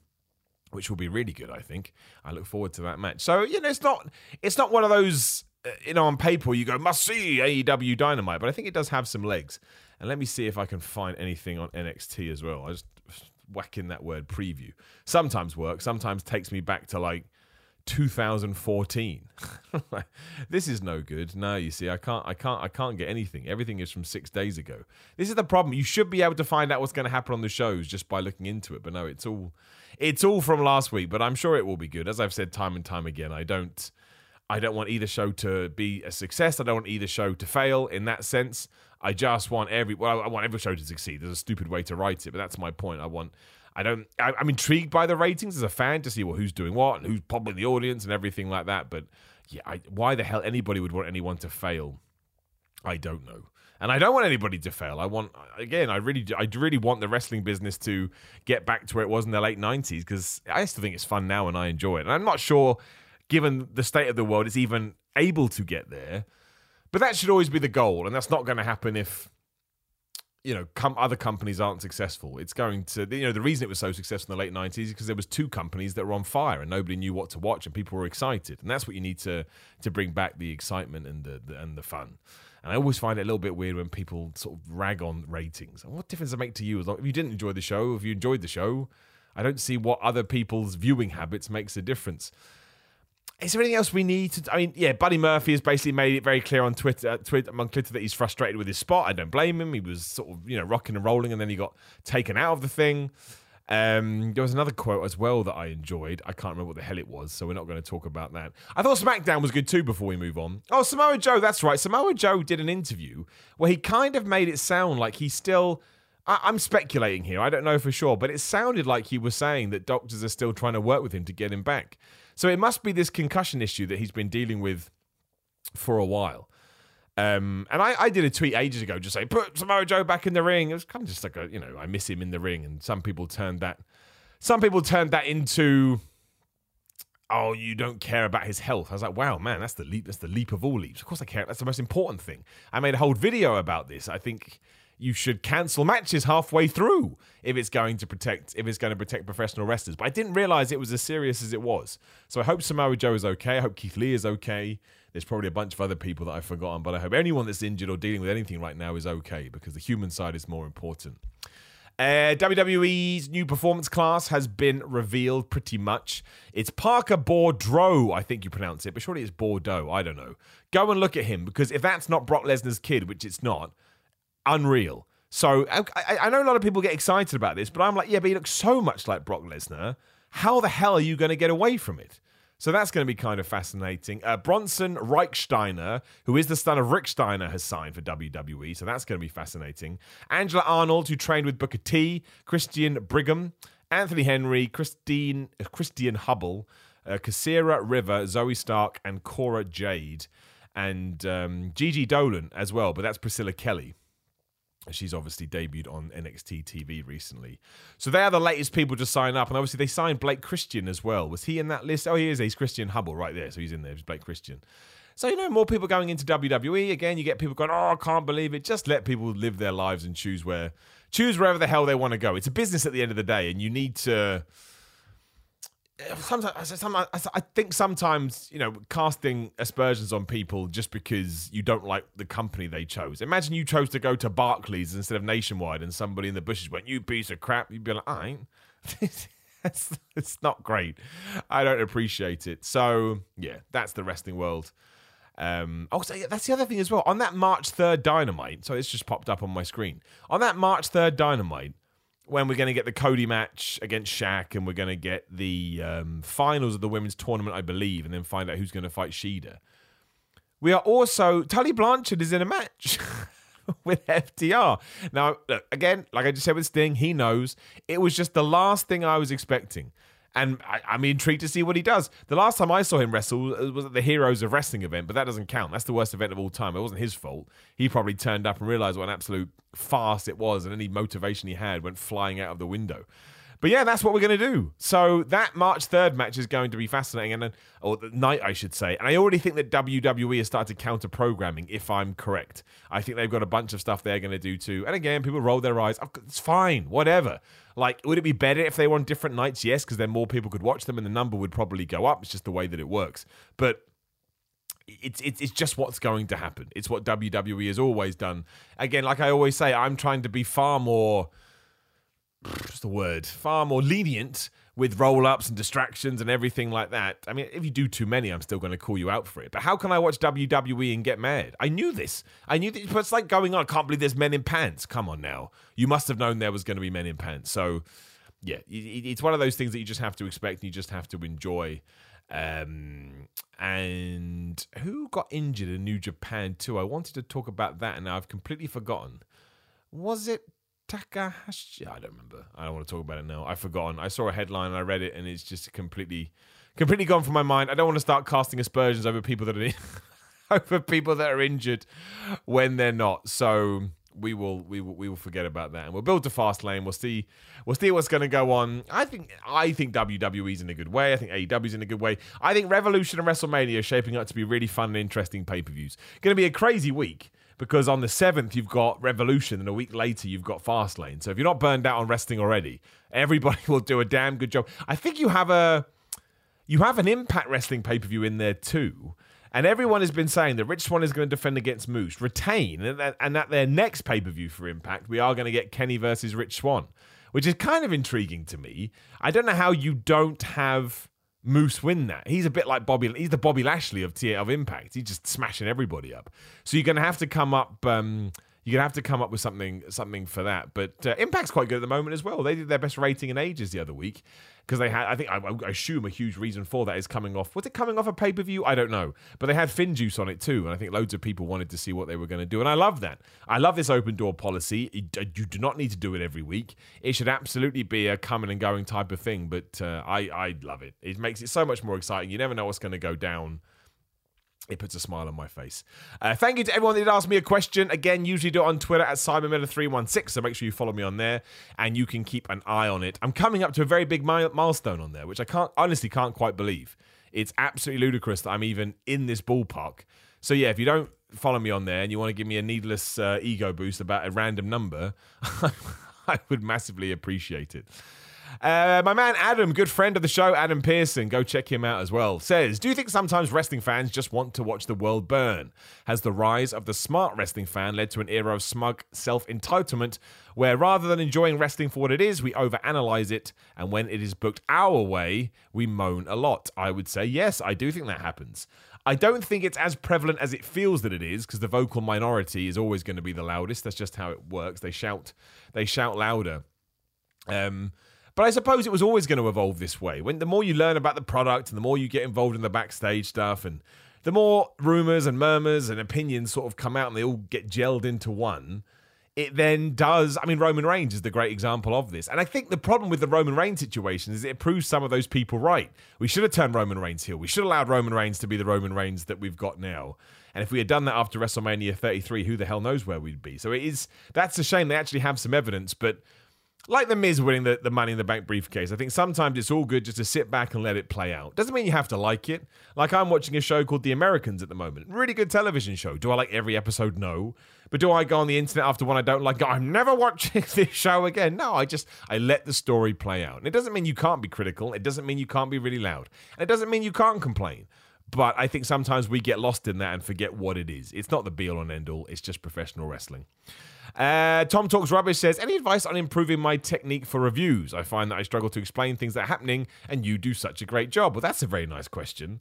which will be really good. I think I look forward to that match. So you know, it's not it's not one of those uh, you know on paper you go must see AEW Dynamite, but I think it does have some legs. And let me see if I can find anything on NXT as well. I just whack in that word preview. Sometimes works. Sometimes takes me back to like 2014. [laughs] this is no good. No, you see, I can't, I can't, I can't get anything. Everything is from six days ago. This is the problem. You should be able to find out what's going to happen on the shows just by looking into it. But no, it's all, it's all from last week. But I'm sure it will be good. As I've said time and time again, I don't, I don't want either show to be a success. I don't want either show to fail. In that sense, I just want every, well, I want every show to succeed. There's a stupid way to write it, but that's my point. I want I don't. I, am intrigued by the ratings as a fan to see well who's doing what and who's probably the audience and everything like that. But yeah, I, why the hell anybody would want anyone to fail? I don't know. And I don't want anybody to fail. I want again. I really, I really want the wrestling business to get back to where it was in the late '90s because I still think it's fun now and I enjoy it. And I'm not sure, given the state of the world, it's even able to get there. But that should always be the goal, and that's not going to happen if you know, com- other companies aren't successful. It's going to, you know, the reason it was so successful in the late '90s is because there was two companies that were on fire and nobody knew what to watch and people were excited, and that's what you need to to bring back the excitement and the, the and the fun. And I always find it a little bit weird when people sort of rag on ratings. And what difference does it make to you? As long if you didn't enjoy the show, if you enjoyed the show, I don't see what other people's viewing habits makes a difference. Is there anything else we need to? I mean, yeah, Buddy Murphy has basically made it very clear on Twitter, uh, Twitter, among Twitter that he's frustrated with his spot. I don't blame him. He was sort of, you know, rocking and rolling, and then he got taken out of the thing. Um, there was another quote as well that I enjoyed. I can't remember what the hell it was, so we're not going to talk about that. I thought SmackDown was good too before we move on. Oh, Samoa Joe, that's right. Samoa Joe did an interview where he kind of made it sound like he still. I- I'm speculating here. I don't know for sure, but it sounded like he was saying that doctors are still trying to work with him to get him back. So it must be this concussion issue that he's been dealing with for a while. Um, and I, I, did a tweet ages ago just saying, put Samoa Joe back in the ring. It was kind of just like a, you know, I miss him in the ring. And some people turned that, some people turned that into, oh, you don't care about his health. I was like, wow, man, that's the leap. That's the leap of all leaps. Of course I care. That's the most important thing. I made a whole video about this. I think you should cancel matches halfway through if it's going to protect if it's going to protect professional wrestlers. But I didn't realize it was as serious as it was. So I hope Samoa Joe is okay. I hope Keith Lee is okay. There's probably a bunch of other people that I've forgotten, but I hope anyone that's injured or dealing with anything right now is okay because the human side is more important. Uh, WWE's new performance class has been revealed pretty much. It's Parker Bordeaux, I think you pronounce it, but surely it's Bordeaux. I don't know. Go and look at him because if that's not Brock Lesnar's kid, which it's not, unreal. So I, I, know a lot of people get excited about this, but I'm like, yeah, but he looks so much like Brock Lesnar. How the hell are you going to get away from it? So that's going to be kind of fascinating. Uh, Bronson Rechsteiner, who is the son of Rick Steiner, has signed for WWE, so that's going to be fascinating. Angela Arnold, who trained with Booker T, Christian Brigham, Anthony Henry, Christine, uh, Christian Hubble, uh, Kassira River, Zoe Stark, and Cora Jade, and um, Gigi Dolin as well, but that's Priscilla Kelly. She's obviously debuted on NXT TV recently. So they are the latest people to sign up. And obviously they signed Blake Christian as well. Was he in that list? Oh, he is. He's Christian Hubble right there. So he's in there. He's Blake Christian. So, you know, more people going into WWE. Again, you get people going, oh, I can't believe it. Just let people live their lives and choose where, choose wherever the hell they want to go. It's a business at the end of the day. And you need to, sometimes, sometimes I think sometimes you know casting aspersions on people just because you don't like the company they chose. Imagine you chose to go to Barclays instead of Nationwide, and somebody in the bushes went, "You piece of crap." You'd be like, "I ain't." [laughs] it's, not great. I don't appreciate it. So yeah, that's the wrestling world. Um, oh, so yeah, that's the other thing as well. On that March 3rd Dynamite, so it's just popped up on my screen. On that March 3rd Dynamite, when we're going to get the Cody match against Shaq and we're going to get the um, finals of the women's tournament, I believe, and then find out who's going to fight Shida. We are also Tully Blanchard is in a match [laughs] with FTR. Now, look, again, like I just said with Sting, he knows it was just the last thing I was expecting and I, am intrigued to see what he does. The last time I saw him wrestle uh, was at the Heroes of Wrestling event, but that doesn't count. That's the worst event of all time. It wasn't his fault. He probably turned up and realized what an absolute farce it was, and any motivation he had went flying out of the window. But yeah, that's what we're going to do. So that March 3rd match is going to be fascinating, and then, or the night, I should say. And I already think that WWE has started counter programming, if I'm correct. I think they've got a bunch of stuff they're going to do too. And again, people roll their eyes. It's fine, whatever. Like, would it be better if they were on different nights? Yes, because then more people could watch them and the number would probably go up. It's just the way that it works. But it's, it's it's just what's going to happen. It's what WWE has always done. Again, like I always say, I'm trying to be far more what's the word? Far more lenient with roll ups and distractions and everything like that. I mean, if you do too many, I'm still going to call you out for it. But how can I watch WWE and get mad? I knew this. I knew this, but it's like going on. I can't believe there's men in pants. Come on now. You must have known there was going to be men in pants. So, yeah, it's one of those things that you just have to expect and you just have to enjoy. Um, and who got injured in New Japan too? I wanted to talk about that and I've completely forgotten. Was it Takahashi. I don't remember. I don't want to talk about it now. I've forgotten. I saw a headline and I read it, and it's just completely, completely gone from my mind. I don't want to start casting aspersions over people that are [laughs] over people that are injured when they're not. So we will we will we will forget about that and we'll build a fast lane. We'll see we'll see what's going to go on. I think I think WWE's in a good way. I think AEW's in a good way. I think Revolution and WrestleMania are shaping up to be really fun and interesting pay per views. Going to be a crazy week because on the 7th you've got Revolution and a week later you've got Fastlane. So if you're not burned out on wrestling already, everybody [laughs] will do a damn good job. I think you have a you have an Impact Wrestling pay-per-view in there too. And everyone has been saying that Rich Swann is going to defend against Moose, retain, and that, and at their next pay per view for Impact, we are going to get Kenny versus Rich Swann, which is kind of intriguing to me. I don't know how you don't have Moose win that. He's a bit like Bobby. He's the Bobby Lashley of T of Impact. He's just smashing everybody up. So you're going to have to come up. Um, you're gonna have to come up with something something for that. But uh, Impact's quite good at the moment as well. They did their best rating in ages the other week because they had. I think I, I, assume a huge reason for that is coming off. Was it coming off a pay per view? I don't know. But they had FinJuice on it too, and I think loads of people wanted to see what they were going to do. And I love that. I love this open door policy. Uh, you do not need to do it every week. It should absolutely be a coming and going type of thing. But uh, I I love it. It makes it so much more exciting. You never know what's going to go down it puts a smile on my face. Uh, thank you to everyone that asked me a question. Again, usually do it on Twitter at Simon Miller316, so make sure you follow me on there and you can keep an eye on it. I'm coming up to a very big mi- milestone on there, which I can't honestly can't quite believe. It's absolutely ludicrous that I'm even in this ballpark. So yeah, if you don't follow me on there and you want to give me a needless uh, ego boost about a random number, [laughs] I would massively appreciate it. Uh, my man Adam, good friend of the show, Adam Pearson, go check him out as well, says Do you think sometimes wrestling fans just want to watch the world burn? Has the rise of the smart wrestling fan led to an era of smug self entitlement where rather than enjoying wrestling for what it is, we overanalyze it, and when it is booked our way, we moan a lot? I would say yes, I do think that happens. I don't think it's as prevalent as it feels that it is because the vocal minority is always going to be the loudest. That's just how it works. They shout, they shout louder. Um, but I suppose it was always going to evolve this way. When the more you learn about the product and the more you get involved in the backstage stuff and the more rumors and murmurs and opinions sort of come out and they all get gelled into one, it then does. I mean, Roman Reigns is the great example of this. And I think the problem with the Roman Reigns situation is it proves some of those people right. We should have turned Roman Reigns heel. We should have allowed Roman Reigns to be the Roman Reigns that we've got now. And if we had done that after WrestleMania 33, who the hell knows where we'd be? So it is that's a shame. They actually have some evidence, but like the Miz winning the, the Money in the Bank briefcase, I think sometimes it's all good just to sit back and let it play out. Doesn't mean you have to like it. Like I'm watching a show called The Americans at the moment. Really good television show. Do I like every episode? No. But do I go on the internet after one I don't like? I'm never watching [laughs] this show again. No, I just I let the story play out. And it doesn't mean you can't be critical. It doesn't mean you can't be really loud. And it doesn't mean you can't complain. But I think sometimes we get lost in that and forget what it is. It's not the be all and end all. It's just professional wrestling. Uh, Tom Talks Rubbish says, Any advice on improving my technique for reviews? I find that I struggle to explain things that are happening, and you do such a great job. Well, that's a very nice question.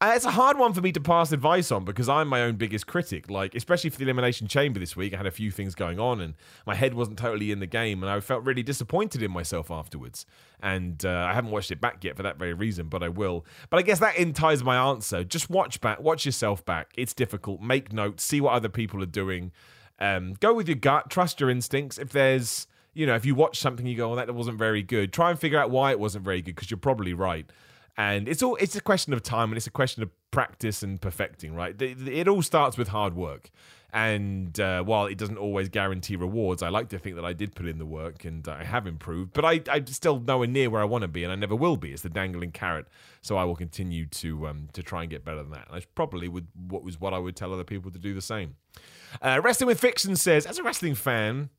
Uh, it's a hard one for me to pass advice on because I'm my own biggest critic. Like, especially for the Elimination Chamber this week, I had a few things going on, and my head wasn't totally in the game, and I felt really disappointed in myself afterwards. And uh, I haven't watched it back yet for that very reason, but I will. But I guess that ties my answer. Just watch back, watch yourself back. It's difficult. Make notes, see what other people are doing. Um, go with your gut, trust your instincts. If there's, you know, if you watch something, you go, "Oh, that wasn't very good." Try and figure out why it wasn't very good because you're probably right. And it's all it's a question of time and it's a question of practice and perfecting, right? It all starts with hard work. And uh, while it doesn't always guarantee rewards, I like to think that I did put in the work and I have improved. But I, I'm still nowhere near where I want to be, and I never will be. It's the dangling carrot. So I will continue to um, to try and get better than that. And I probably would what was what I would tell other people to do the same. Uh, Wrestling with Fiction says, as a wrestling fan,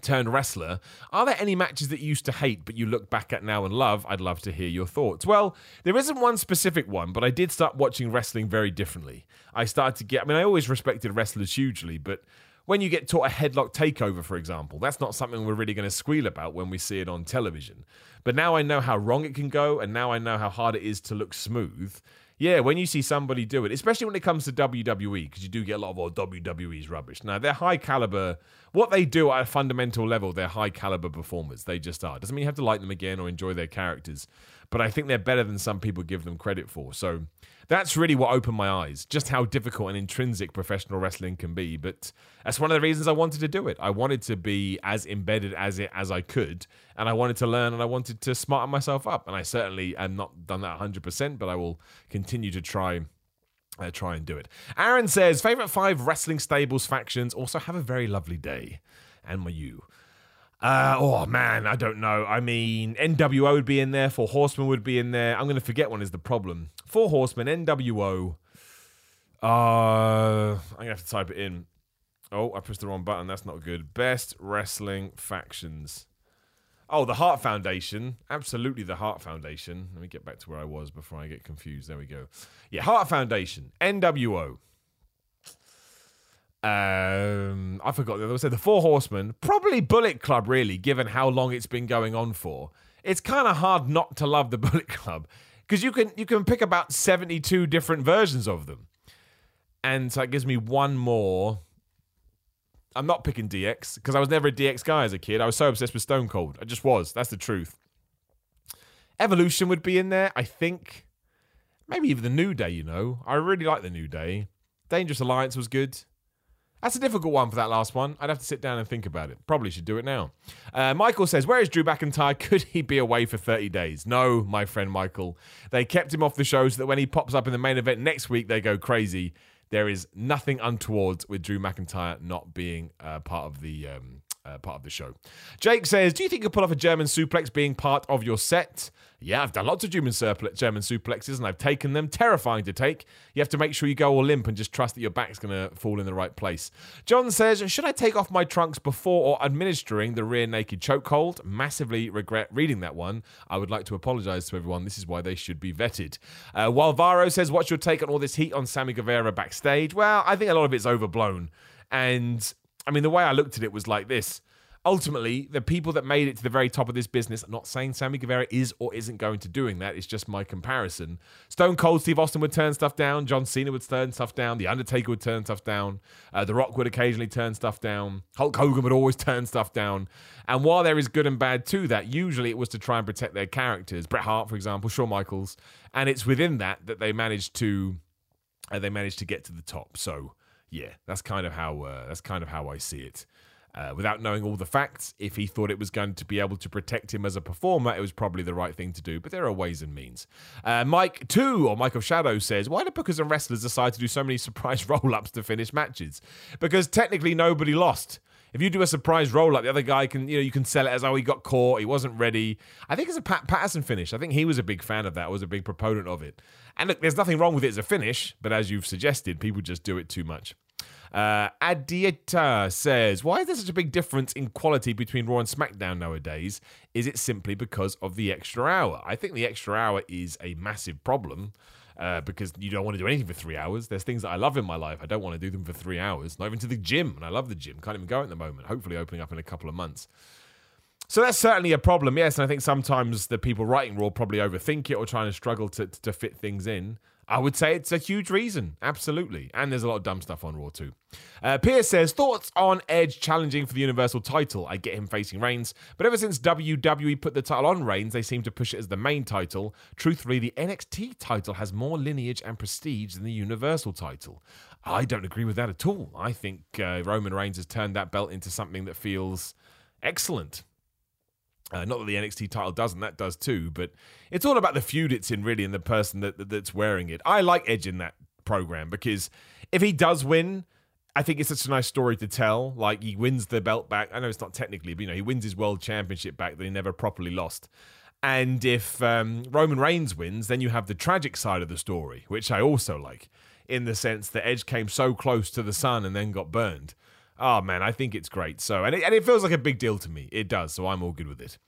turned wrestler, are there any matches that you used to hate but you look back at now and love? I'd love to hear your thoughts. Well, there isn't one specific one, but I did start watching wrestling very differently. I started to get, I mean, I always respected wrestlers hugely, but when you get taught a headlock takeover, for example, that's not something we're really going to squeal about when we see it on television. But now I know how wrong it can go, and now I know how hard it is to look smooth yeah, when you see somebody do it, especially when it comes to WWE, because you do get a lot of oh, WWE's rubbish. Now, they're high caliber. What they do at a fundamental level, they're high caliber performers. They just are. Doesn't mean you have to like them again or enjoy their characters, but I think they're better than some people give them credit for. So that's really what opened my eyes, just how difficult and intrinsic professional wrestling can be. But that's one of the reasons I wanted to do it. I wanted to be as embedded as it as I could, and I wanted to learn and I wanted to smarten myself up. And I certainly am not done that 100%, but I will continue to try uh, try and do it. Aaron says, favorite five wrestling stables factions. Also, have a very lovely day. And my you. Uh, oh man, I don't know. I mean, NWO would be in there. Four Horsemen would be in there. I'm going to forget one is the problem. Four Horsemen, NWO. Uh, I'm gonna have to type it in. Oh, I pressed the wrong button. That's not good. Best wrestling factions. Oh, the Heart Foundation. Absolutely the Heart Foundation. Let me get back to where I was before I get confused. There we go. Yeah, Heart Foundation. NWO. Um, I forgot the other. So the Four Horsemen, probably Bullet Club, really, given how long it's been going on for. It's kind of hard not to love the [laughs] Bullet Club because you can you can pick about seventy two different versions of them, and so it gives me one more. I'm not picking DX because I was never a DX guy as a kid. I was so obsessed with Stone Cold. I just was. That's the truth. Evolution would be in there, I think. Maybe even the New Day. You know, I really like the New Day. Dangerous Alliance was good. That's a difficult one for that last one. I'd have to sit down and think about it. Probably should do it now. Uh, Michael says, Where is Drew McIntyre? Could he be away for 30 days? No, my friend Michael. They kept him off the show so that when he pops up in the main event next week, they go crazy. There is nothing untoward with Drew McIntyre not being uh, part of the. Um, uh, part of the show. Jake says, Do you think you could pull off a German suplex being part of your set? Yeah, I've done lots of German, German suplexes and I've taken them. Terrifying to take. You have to make sure you go all limp and just trust that your back's going to fall in the right place. John says, Should I take off my trunks before or administering the rear naked chokehold? Massively regret reading that one. I would like to apologize to everyone. This is why they should be vetted. Uh, while Varo says, What's your take on all this heat on Sammy Guevara backstage? Well, I think a lot of it's overblown. And I mean, the way I looked at it was like this ultimately, the people that made it to the very top of this business, I'm not saying Sammy Guevara is or isn't going to doing that. It's just my comparison. Stone Cold Steve Austin would turn stuff down. John Cena would turn stuff down. The Undertaker would turn stuff down. Uh, the Rock would occasionally turn stuff down. Hulk Hogan would always turn stuff down. And while there is good and bad to that, usually it was to try and protect their characters. Bret Hart, for example, Shawn Michaels, and it's within that that they managed to uh, they managed to get to the top. So yeah, that's kind of how uh, that's kind of how I see it. Uh, without knowing all the facts, if he thought it was going to be able to protect him as a performer, it was probably the right thing to do. But there are ways and means. Uh, Mike 2, or of Shadow, says, Why do bookers and wrestlers decide to do so many [laughs] surprise roll ups to finish matches? Because technically nobody lost. If you do a surprise roll up, the other guy can, you know, you can sell it as, oh, he got caught, he wasn't ready. I think it's a Pat Patterson finish. I think he was a big fan of that, was a big proponent of it. And look, there's nothing wrong with it as a finish, but as you've suggested, people just do it too much. Uh, Adieta says, Why is there such a big difference in quality between Raw and SmackDown nowadays? Is it simply because of the extra hour? I think the extra hour is a massive problem. Uh, because you don't want to do anything for three hours. There's things that I love in my life. I don't want to do them for three hours. Not even to the gym. And I love the gym. Can't even go at the moment. Hopefully, opening up in a couple of months. So that's certainly a problem, yes. And I think sometimes the people writing Raw probably overthink it or trying to struggle to, to fit things in. I would say it's a huge reason, absolutely. And there's a lot of dumb stuff on Raw too. Uh, Pierce says thoughts on Edge challenging for the Universal title. I get him facing Reigns, but ever since WWE put the title on Reigns, they seem to push it as the main title. Truthfully, the NXT title has more lineage and prestige than the Universal title. I don't agree with that at all. I think uh, Roman Reigns has turned that belt into something that feels excellent. Uh, not that the NXT title doesn't, that does too, but it's all about the feud it's in, really, and the person that, that that's wearing it. I like Edge in that program because if he does win, I think it's such a nice story to tell. Like he wins the belt back. I know it's not technically, but you know he wins his world championship back that he never properly lost. And if um, Roman Reigns wins, then you have the tragic side of the story, which I also like, in the sense that Edge came so close to the sun and then got burned. Oh man, I think it's great. So, and it, and it feels like a big deal to me. It does. So I'm all good with it.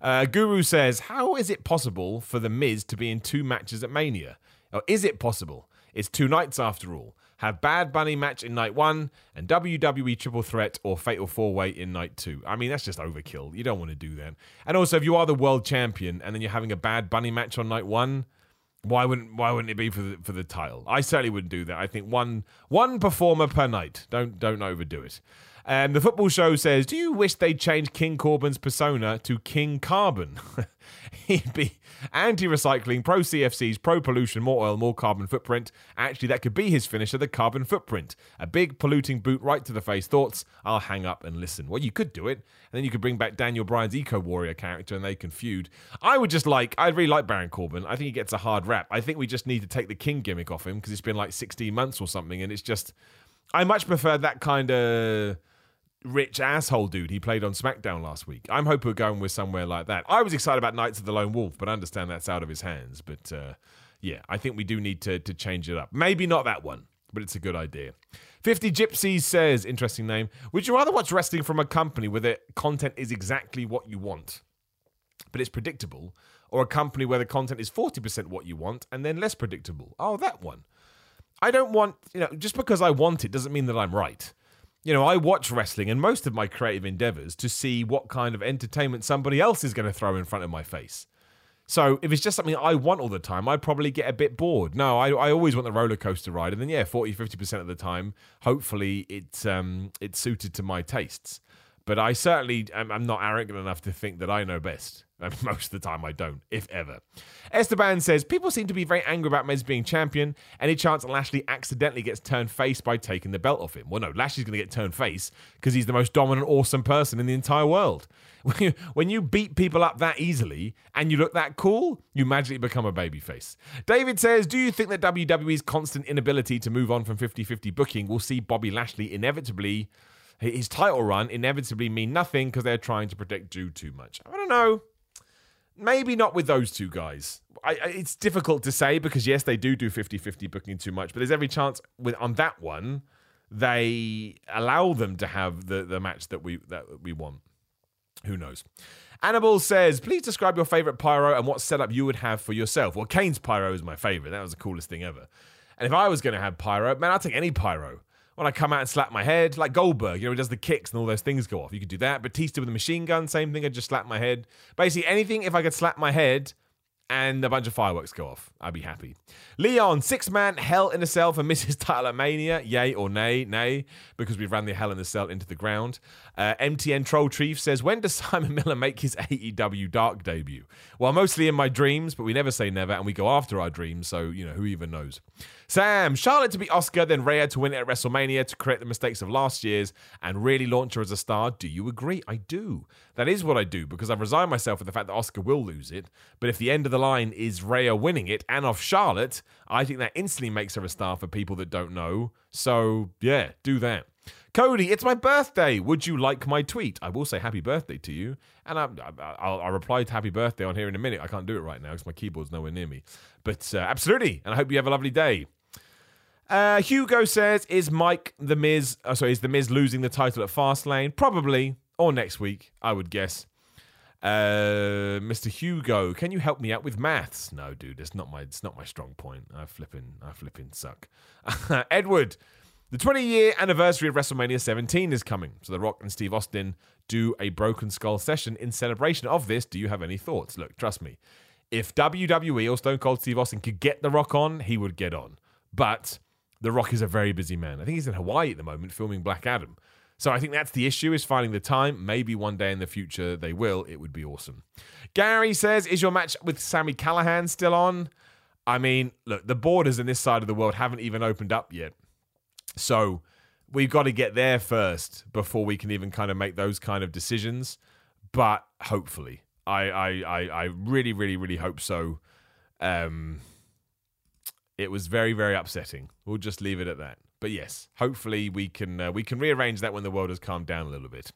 Uh, Guru says, How is it possible for The Miz to be in two matches at Mania? Or is it possible? It's two nights after all. Have Bad Bunny match in night one and WWE Triple Threat or Fatal Four Way in night two. I mean, that's just overkill. You don't want to do that. And also, if you are the world champion and then you're having a Bad Bunny match on night one, why wouldn't why wouldn't it be for the for the title? I certainly wouldn't do that. I think one one performer per night. Don't don't overdo it. Um, the football show says, "Do you wish they'd change King Corbin's persona to King Carbon? [laughs] He'd be anti-recycling, pro CFCs, pro pollution, more oil, more carbon footprint. Actually, that could be his finisher, the carbon footprint. A big polluting boot right to the face. Thoughts? I'll hang up and listen. Well, you could do it, and then you could bring back Daniel Bryan's Eco Warrior character, and they can feud. I would just like, I really like Baron Corbin. I think he gets a hard rap. I think we just need to take the King gimmick off him because it's been like 16 months or something, and it's just, I much prefer that kind of rich asshole dude he played on SmackDown last week. I'm hoping we're going with somewhere like that. I was excited about Knights of the Lone Wolf, but I understand that's out of his hands. But uh, yeah, I think we do need to to change it up. Maybe not that one, but it's a good idea. 50 Gypsies says, interesting name. Would you rather watch wrestling from a company where the content is exactly what you want, but it's predictable, or a company where the content is 40% what you want and then less predictable? Oh, that one. I don't want, you know, just because I want it doesn't mean that I'm right you know, I watch wrestling and most of my creative endeavors to see what kind of entertainment somebody else is going to throw in front of my face. So if it's just something I want all the time, I'd probably get a bit bored. No, I, I always want the roller coaster ride. And then, yeah, 40, 50% of the time, hopefully it's, um, it's suited to my tastes. But I certainly am I'm not arrogant enough to think that I know best. [laughs] Most of the time, I don't, if ever. Esteban says people seem to be very angry about Miz being champion. Any chance Lashley accidentally gets turned face by taking the belt off him? Well, no, Lashley's going to get turned face because he's the most dominant, awesome person in the entire world. [laughs] when you beat people up that easily and you look that cool, you magically become a babyface. David says, Do you think that WWE's constant inability to move on from 50 50 booking will see Bobby Lashley inevitably his title run inevitably mean nothing because they're trying to protect Drew too much. I don't know. Maybe not with those two guys. I, I, it's difficult to say because yes, they do do 50-50 booking too much, but there's every chance with on that one they allow them to have the, the match that we that we want. Who knows? Annabelle says, please describe your favorite pyro and what setup you would have for yourself. Well, Kane's pyro is my favorite. That was the coolest thing ever. And if I was going to have pyro, man, I'd take any pyro when I come out and slap my head, like Goldberg, you know, he does the kicks and all those things go off. You could do that. Batista with a machine gun, same thing. I just slap my head. Basically, anything if I could slap my head and a bunch of fireworks go off. I'd be happy. Leon, six man Hell in a Cell for Mrs. At Mania. Yay or nay? Nay, because we've ran the Hell in a Cell into the ground. Uh, MTN Troll Chief says, When does [laughs] Simon Miller make his AEW Dark debut? Well, mostly in my dreams, but we never say never, and we go after our dreams, so, you know, who even knows? Sam, Charlotte to be Asuka, then Rhea to win it at WrestleMania to correct the mistakes of last year's and really launch her as a star. Do you agree? I do. That is what I do because I've resigned myself with the fact that Asuka will lose it. But if the end of the line is Rhea winning it and off Charlotte, I think that instantly makes her a star for people that don't know. So, yeah, do that. Cody, it's my birthday. Would you like my tweet? I will say happy birthday to you. And I, will I'll reply to happy birthday on here in a minute. I can't do it right now because my keyboard's nowhere near me. But uh, absolutely. And I hope you have a lovely day. Uh, Hugo says, "Is Mike the Miz? Oh, sorry, is the Miz losing the title at Fastlane? Probably, or next week, I would guess." Uh, Mr. Hugo, can you help me out with maths? No, dude, it's not my it's not my strong point. I flipping I flipping suck. [laughs] Edward, the 20 year anniversary of WrestleMania 17 is coming, so The Rock and Steve Austin do a Broken Skull session in celebration of this. Do you have any thoughts? Look, trust me, if WWE or Stone Cold Steve Austin could get The Rock on, he would get on. But the Rock is a very busy man. I think he's in Hawaii at the moment filming Black Adam. So I think that's the issue is finding the time. Maybe one day in the future they will. It would be awesome. Gary says, "Is your match with Sammy Callahan still on?" I mean, look, the borders in this side of the world haven't even opened up yet. So we've got to get there first before we can even kind of make those kind of decisions. But hopefully, I I I, I really really really hope so. Um, it was very very upsetting. We'll just leave it at that. But yes, hopefully we can uh, we can rearrange that when the world has calmed down a little bit.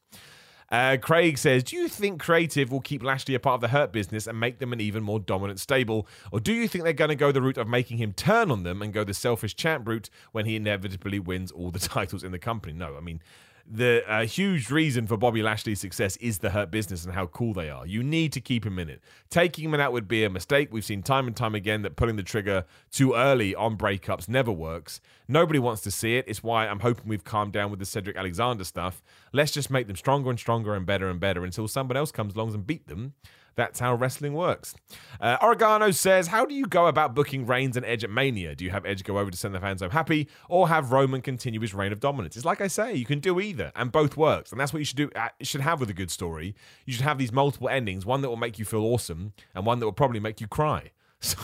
Uh, Craig says, Do you think creative will keep Lashley a part of the Hurt business and make them an even more dominant stable? Or do you think they're going to go the route of making him turn on them and go the selfish champ route when he inevitably wins all the [laughs] titles in the company? No, I mean, the uh, huge reason for Bobby Lashley's success is the Hurt Business and how cool they are. You need to keep him in it. Taking him out would be a mistake. We've seen time and time again that pulling the trigger too early on breakups never works. Nobody wants to see it. It's why I'm hoping we've calmed down with the Cedric Alexander stuff. Let's just make them stronger and stronger and better and better until someone else comes along and beat them. That's how wrestling works. Uh, Oregano says, How do you go about booking Reigns and Edge at Mania? Do you have Edge go over to send the fans home happy, or have Roman continue his reign of dominance? It's like I say, you can do either, and both works. And that's what you should do. Uh, should have with a good story. You should have these multiple endings, one that will make you feel awesome, and one that will probably make you cry. [laughs] So,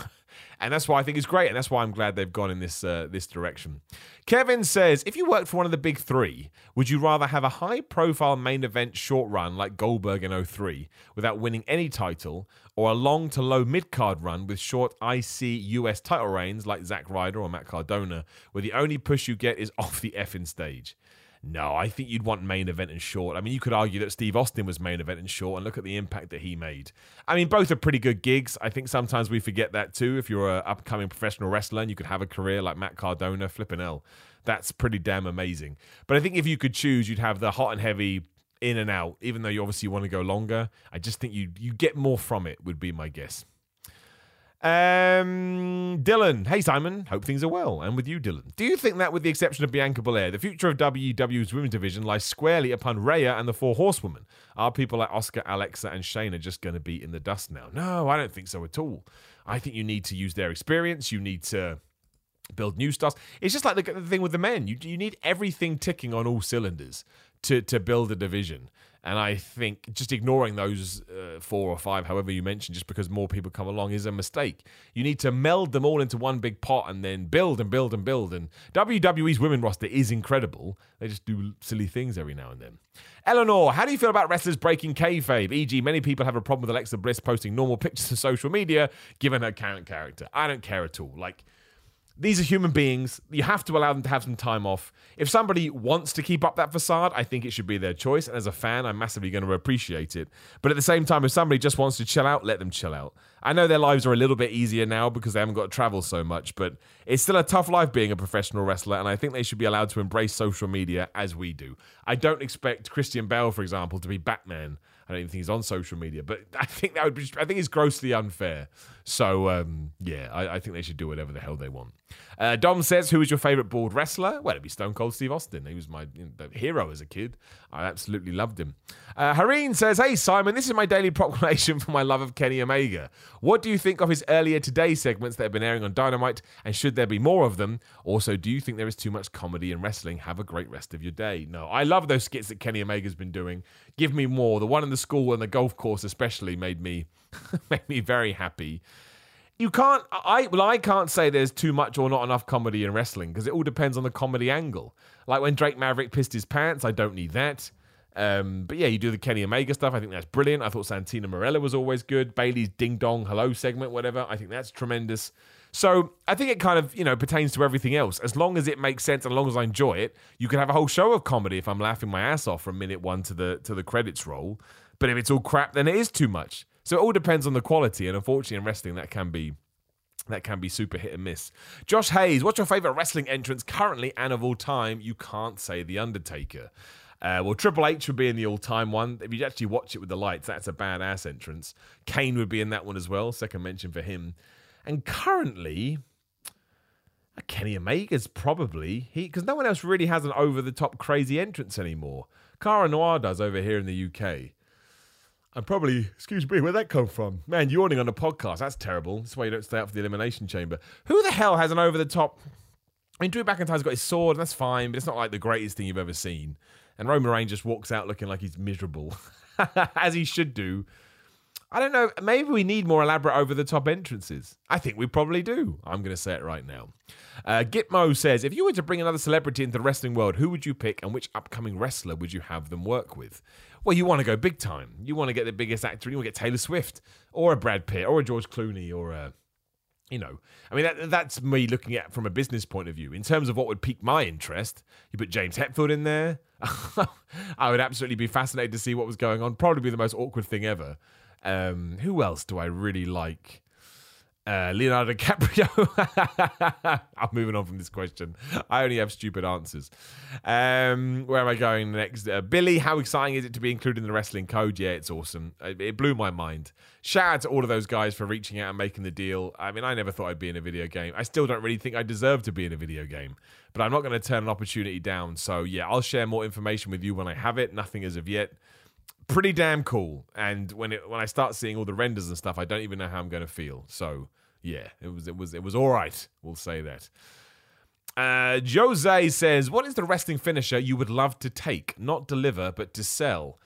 and that's why I think it's great, and that's why I'm glad they've gone in this uh, this direction. Kevin says, if you worked for one of the big three, would you rather have a high profile main event short run like Goldberg in 03 without winning any title, or a long to low mid card run with short IC US title reigns like Zack Ryder or Matt Cardona, where the only push you get is [laughs] off the effing stage? No, I think you'd want main event and short. I mean, you could argue that Steve Austin was main event and short, and look at the impact that he made. I mean, both are pretty good gigs. I think sometimes we forget that too. If you're an upcoming professional wrestler and you could have a career like Matt Cardona, flipping hell, that's pretty damn amazing. But I think if you could choose, you'd have the hot and heavy in and out. Even though you obviously want to go longer, I just think you you get more from it. Would be my guess. Um, Dylan, hey Simon, hope things are well. And with you, Dylan, do you think that, with the exception of Bianca Belair, the future of WWE's women's division lies squarely upon Rhea and the Four Horsewomen? Are people like Asuka, Alexa, and Shayna just going to be in the dust now? No, I don't think so at all. I think you need to use their experience. You need to build new stars. It's just like the, the thing with the men. You you need everything ticking on all cylinders to to build a division. And I think just ignoring those uh, four or five, however you mentioned, just because more people come along, is a mistake. You need to meld them all into one big pot and then build and build and build. And WWE's women roster is incredible. They just do silly things every now and then. Eleanor, how do you feel about wrestlers breaking kayfabe? E.g., many people have a problem with Alexa Bliss posting normal pictures to social media, given her current character. I don't care at all. Like, these are human beings. You have to allow them to have some time off. If somebody wants to keep up that facade, I think it should be their choice. And as a fan, I'm massively going to appreciate it. But at the same time, if somebody just wants to chill out, let them chill out. I know their lives are a little bit easier now because they haven't got to travel so much, but it's still a tough life being a professional wrestler. And I think they should be allowed to embrace social media as we do. I don't expect Christian Bale, for example, to be Batman I don't even think he's on social media, but [laughs] I think that would be. I think it's grossly unfair. So um, yeah, I, I think they should do whatever the hell they want. Uh, Dom says, "Who is your favorite board wrestler?" Well, it'd be Stone Cold Steve Austin. He was my you know, hero as a kid. I absolutely loved him. Uh, says, "Hey Simon, this is my daily [laughs] proclamation for my love of Kenny Omega. What do you think of his earlier today segments that have been airing on Dynamite, and should there be more of them? Also, do you think there is too much comedy in wrestling? Have a great rest of your day." No, I love those skits that Kenny Omega's been doing. Give me more. The one in the school and the golf course especially made me [laughs] made me very happy you can't i well i can't say there's too much or not enough comedy in wrestling because it all depends on the comedy angle. Like when drake maverick pissed his pants i don't need that. Um, but yeah you do the kenny omega stuff i think that's brilliant. I thought santina marella was always good. Bailey's ding dong hello segment whatever i think that's tremendous. So i think it kind of you know pertains to everything else. As long as it makes sense and as long as i enjoy it you can have a whole show of comedy if i'm laughing my ass off from minute one to the to the credits roll. But if it's all crap then it is too much so it all depends on the quality, and unfortunately, in wrestling, that can be that can be super hit and miss. Josh Hayes, what's your favorite wrestling entrance currently and of all time? You can't say The Undertaker. Uh, well, Triple H would be in the all-time one. If you actually watch it with the lights, that's a badass entrance. Kane would be in that one as well. Second mention for him. And currently, uh, Kenny Omega's probably he because no one else really has an over-the-top crazy entrance anymore. Cara Noir does over here in the UK. I'm probably, excuse me, where'd that come from? Man, yawning on a podcast. That's terrible. That's why you don't stay up for the Elimination Chamber. Who the hell has an over the top? I mean, Drew McIntyre's got his sword, and that's fine, but it's not like the greatest thing you've ever seen. And Roman Reigns just walks out looking like he's miserable, [laughs] as he should do. I don't know. Maybe we need more elaborate over the top entrances. I think we probably do. I'm going to say it right now. Uh, Gitmo says If you were to bring another celebrity into the wrestling world, who would you pick and which upcoming wrestler would you have them work with? Well, you want to go big time. You want to get the biggest actor. You want to get Taylor Swift or a Brad Pitt or a George Clooney or a, you know, I mean, that, that's me looking at from a business point of view. In terms of what would pique my interest, you put James Hetfield in there. [laughs] I would absolutely be fascinated to see what was going on. Probably be the most awkward thing ever. Um, who else do I really like? Uh, Leonardo [laughs] DiCaprio. I'm moving on from this question. I only have stupid answers. Um, where am I going next? Uh, Billy, how exciting is it to be included in the wrestling code? Yeah, it's awesome. It, it, blew my mind. Shout out to all of those guys for reaching out and making the deal. I mean, I never thought I'd be in a video game. I still don't really think I deserve to be in a video game, but I'm not going to turn an opportunity down. So, yeah, I'll share more information with you when I have it. Nothing as of yet pretty damn cool. And when it when I start seeing all the renders and stuff, I don't even know how I'm going to feel. So yeah, it was it was it was all right. We'll say that. Uh, Jose says, "What is the wrestling finisher you would love to take, not deliver, but to sell?"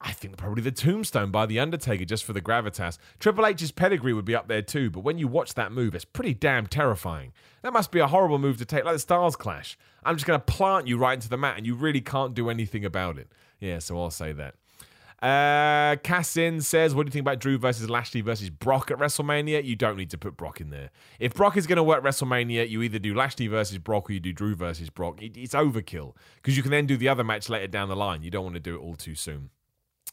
I think probably the Tombstone by the Undertaker, just for the gravitas. Triple H's pedigree would be up there too, but when you watch that move, it's pretty damn terrifying. That must be a horrible move to take, like the Styles Clash. I'm just going to plant you right into the mat, and you really can't do anything about it. Yeah, so I'll say that. Uh, Cassin says, What do you think about Drew versus Lashley versus Brock at WrestleMania? You don't need to put Brock in there. If Brock is going to work WrestleMania, you either do Lashley versus Brock or you do Drew versus Brock. It, it's overkill because you can then do the other match later down the line. You don't want to do it all too soon.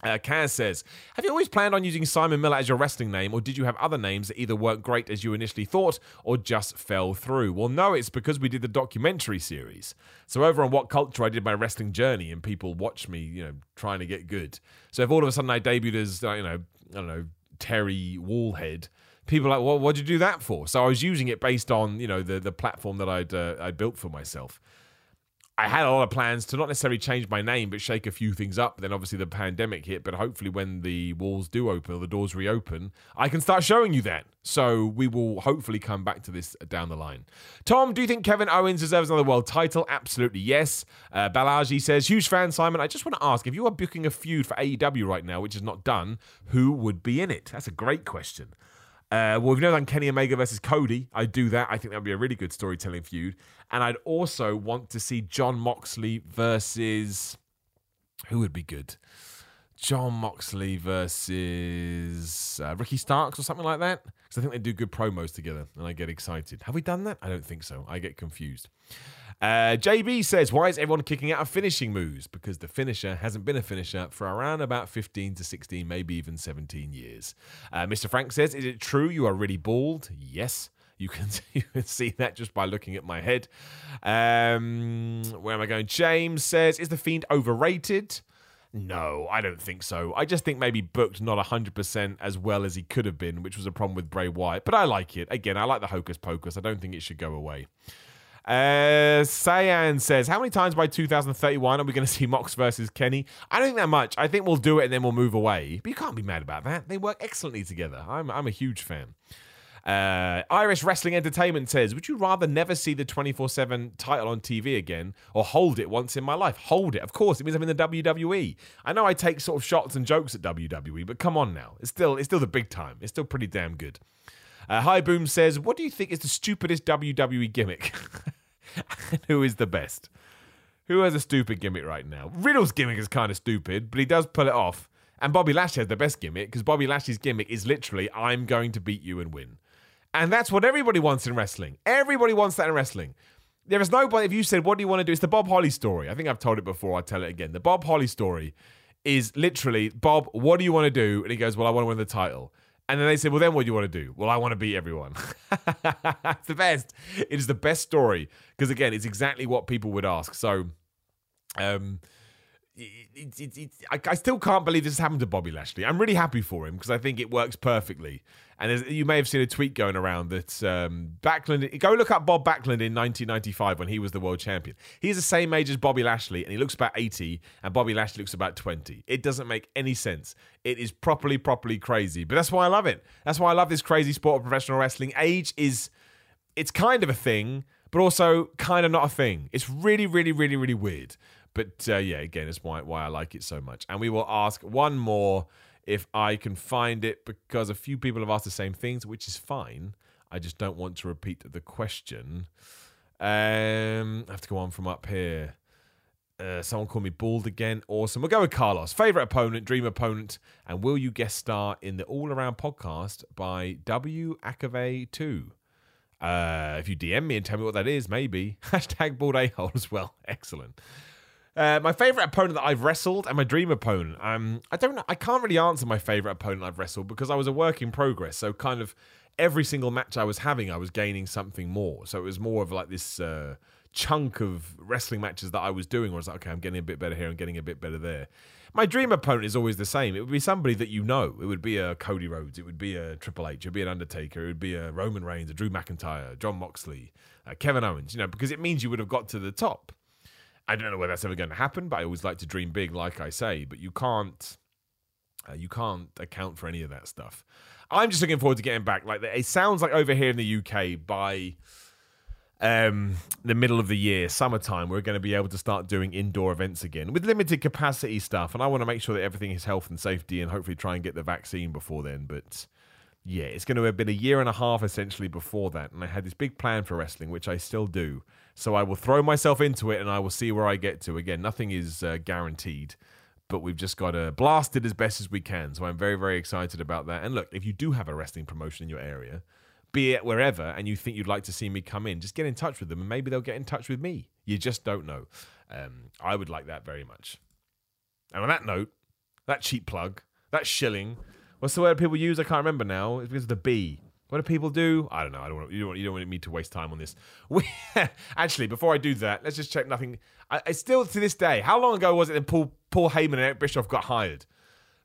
Uh, Kaz says, Have you always planned on using Simon Miller as your wrestling name, or did you have other names that either weren't great as you initially thought or just fell through? Well, no, it's because we did the documentary series. So, over on What Culture, I did my wrestling journey, and people watched me, you know, trying to get good. So, if all of a sudden I debuted as, uh, you know, I don't know, Terry Wallhead, people like, well, what did you do that for? So, I was using it based on, you know, the, the platform that I'd, uh, I built for myself. I had a lot of plans to not necessarily change my name, but shake a few things up. Then obviously the pandemic hit, but hopefully when the walls do open or the doors reopen, I can start showing you that. So we will hopefully come back to this down the line. Tom, do you think Kevin Owens deserves another world title? Absolutely yes. Uh, Balaji says, huge fan, Simon. I just want to ask if you are booking a feud for AEW right now, which is not done, who would be in it? That's a great question. Uh, well, we've never done Kenny Omega versus Cody. I do that. I think that would be a really good storytelling feud. And I'd also want to see Jon Moxley versus. Who would be good? Jon Moxley versus uh, Ricky Starks or something like that. Because I think they do good promos together and I get excited. Have we done that? I don't think so. I get confused. Uh, JB says, Why is everyone kicking out of finishing moves? Because the finisher hasn't been a finisher for around about 15 to 16, maybe even 17 years. Uh, Mr. Frank says, Is it true you are really bald? Yes. You can, [laughs] you can see that just by looking at my head. Um, where am I going? James says, Is The Fiend overrated? No, I don't think so. I just think maybe booked not 100% as well as he could have been, which was a problem with Bray Wyatt. But I like it. Again, I like the hocus pocus. I don't think it should go away. Uh, Sayan says, How many times by 2031 are we going [laughs] to see Mox versus Kenny? I don't think that much. I think we'll do it and then we'll move away. But you can't be mad about that. They work excellently together. I'm, I'm a huge fan. Uh, Irish Wrestling Entertainment says, Would you rather never see the 24 7 title on TV again or hold it once in my life? Hold it. Of course, it means I'm in the WWE. I know I take sort of shots and jokes at WWE, but come on now. It's still, it's still the big time. It's still pretty damn good. Uh, High Boom says, What do you think is the stupidest WWE gimmick? [laughs] [laughs] Who is the best? Who has a stupid gimmick right now? Riddle's gimmick is kind of stupid, but he does pull it off. And Bobby Lashley has the best gimmick because Bobby Lashley's gimmick is literally, I'm going to beat you and win. And that's what everybody wants in wrestling. Everybody wants that in wrestling. There is no point if you said, What do you want to do? It's the Bob Holly story. I think I've told it before. I'll tell it again. The Bob Holly story is literally, Bob, what do you want to do? And he goes, Well, I want to win the title. And then they said, Well, then what do you want to do? Well, I want to beat everyone. [laughs] it's the best. It is the best story. Because again, it's exactly what people would ask. So, um, it, it, it, I, I, still can't believe this has happened to Bobby Lashley. I'm really happy for him because I think it works perfectly. And you may have seen a tweet going around that um, Backlund. Go look up Bob Backlund in 1995 when he was the world champion. He's the same age as Bobby Lashley, and he looks about 80, and Bobby Lashley looks about 20. It doesn't make any sense. It is properly, properly crazy. But that's why I love it. That's why I love this crazy sport of professional wrestling. Age is, it's kind of a thing, but also kind of not a thing. It's really, really, really, really weird. But uh, yeah, again, it's why why I like it so much. And we will ask one more if I can find it because a few people have asked the same things, which is fine. I just don't want to repeat the question. Um, I have to go on from up here. Uh, someone called me bald again. Awesome. We'll go with Carlos. Favorite opponent, dream opponent, and will you guest star in the All Around podcast by W Akave 2? Uh, if you DM me and tell me what that is, maybe. [laughs] Hashtag bald a hole as well. [laughs] Excellent. Uh, my favorite opponent that I've wrestled and my dream opponent. Um, I don't. I can't really answer my favorite opponent I've wrestled because I was a work in progress. So kind of every single match I was having, I was gaining something more. So it was more of like this uh, chunk of wrestling matches that I was doing where I was like, okay, I'm getting a bit better here, I'm getting a bit better there. My dream opponent is always the same. It would be somebody that you know. It would be a Cody Rhodes. It would be a Triple H. It would be an Undertaker. It would be a Roman Reigns, a Drew McIntyre, Jon Moxley, uh, Kevin Owens. You know, because it means you would have got to the top. I don't know whether that's ever going to happen, but I always like to dream big, like I say. But you can't, uh, you can't account for any of that stuff. I'm just looking forward to getting back. Like it sounds like over here in the UK by um, the middle of the year, summertime, we're going to be able to start doing indoor events again with limited capacity stuff. And I want to make sure that everything is health and safety, and hopefully try and get the vaccine before then. But yeah, it's going to have been a year and a half essentially before that, and I had this big plan for wrestling, which I still do. So I will throw myself into it and I will see where I get to. Again, nothing is uh, guaranteed, but we've just got to blast it as best as we can. So I'm very, very excited about that. And look, if you do have a wrestling promotion in your area, be it wherever, and you think you'd like to see me come in, just get in touch with them and maybe they'll get in touch with me. You just don't know. Um, I would like that very much. And on that note, that cheap plug, that shilling, what's the word people use? I can't remember now. It's because of the B. What do people do? I don't know. I don't want you don't, you don't want me to waste time on this. [laughs] We, actually, before I do that, let's just check nothing. I, I, still to this day, how long ago was it that Paul Paul Heyman and Eric Bischoff got hired?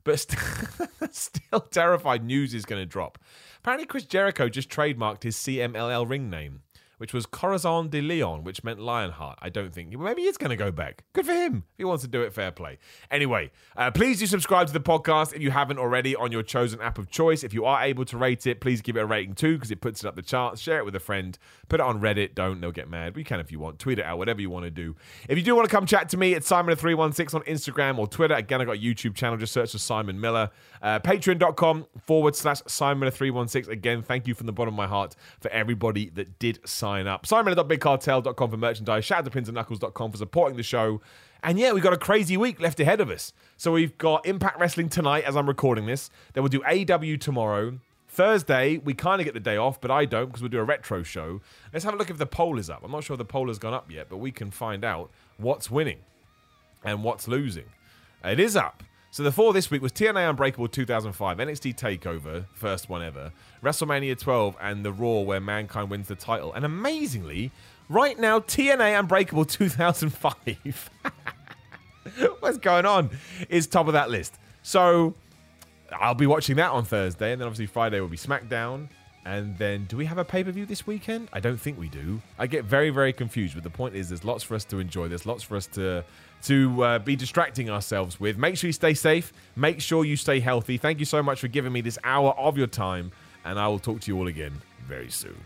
But st- [laughs] still terrified news is going to drop. Apparently, Chris Jericho just trademarked his CMLL ring name which was Corazon de Leon, which meant Lionheart. I don't think. Maybe he's going to go back. Good for him. If he wants to do it, fair play. Anyway, uh, please do subscribe to the podcast if you haven't already on your chosen app of choice. If you are able to rate it, please give it a rating too because it puts it up the charts. Share it with a friend. Put it on Reddit. Don't. They'll get mad. We can if you want. Tweet it out. Whatever you want to do. If you do want to come chat to me, it's Simon316 on Instagram or Twitter. Again, I got a YouTube channel. Just search for Simon Miller. Uh, Patreon.com forward slash Simon316. Again, thank you from the bottom of my heart for everybody that did sign sign up. Simon.bigcartel.com for merchandise. Shout out to pinsandknuckles.com for supporting the show. And yeah, we've got a crazy week left ahead of us. So we've got Impact Wrestling tonight as I'm recording this. Then we'll do AEW tomorrow. Thursday, we kind of get the day off, but I don't because we'll do a retro show. Let's have a look if the poll is up. I'm not sure the poll has gone up yet, but we can find out what's winning and what's losing. It is up. So the four this week was TNA Unbreakable 2005, NXT Takeover, first one ever, WrestleMania 12, and the Raw where Mankind wins the title. And amazingly, right now TNA Unbreakable 2005 [laughs] What's going on? Is top of that list. So I'll be watching that on Thursday, and then obviously Friday will be SmackDown. And then, do we have a pay per view this weekend? I don't think we do. I get very, very confused. But the point is, there's lots for us to enjoy. There's lots for us to to uh, be distracting ourselves with. Make sure you stay safe. Make sure you stay healthy. Thank you so much for giving me this hour of your time, and I will talk to you all again very soon.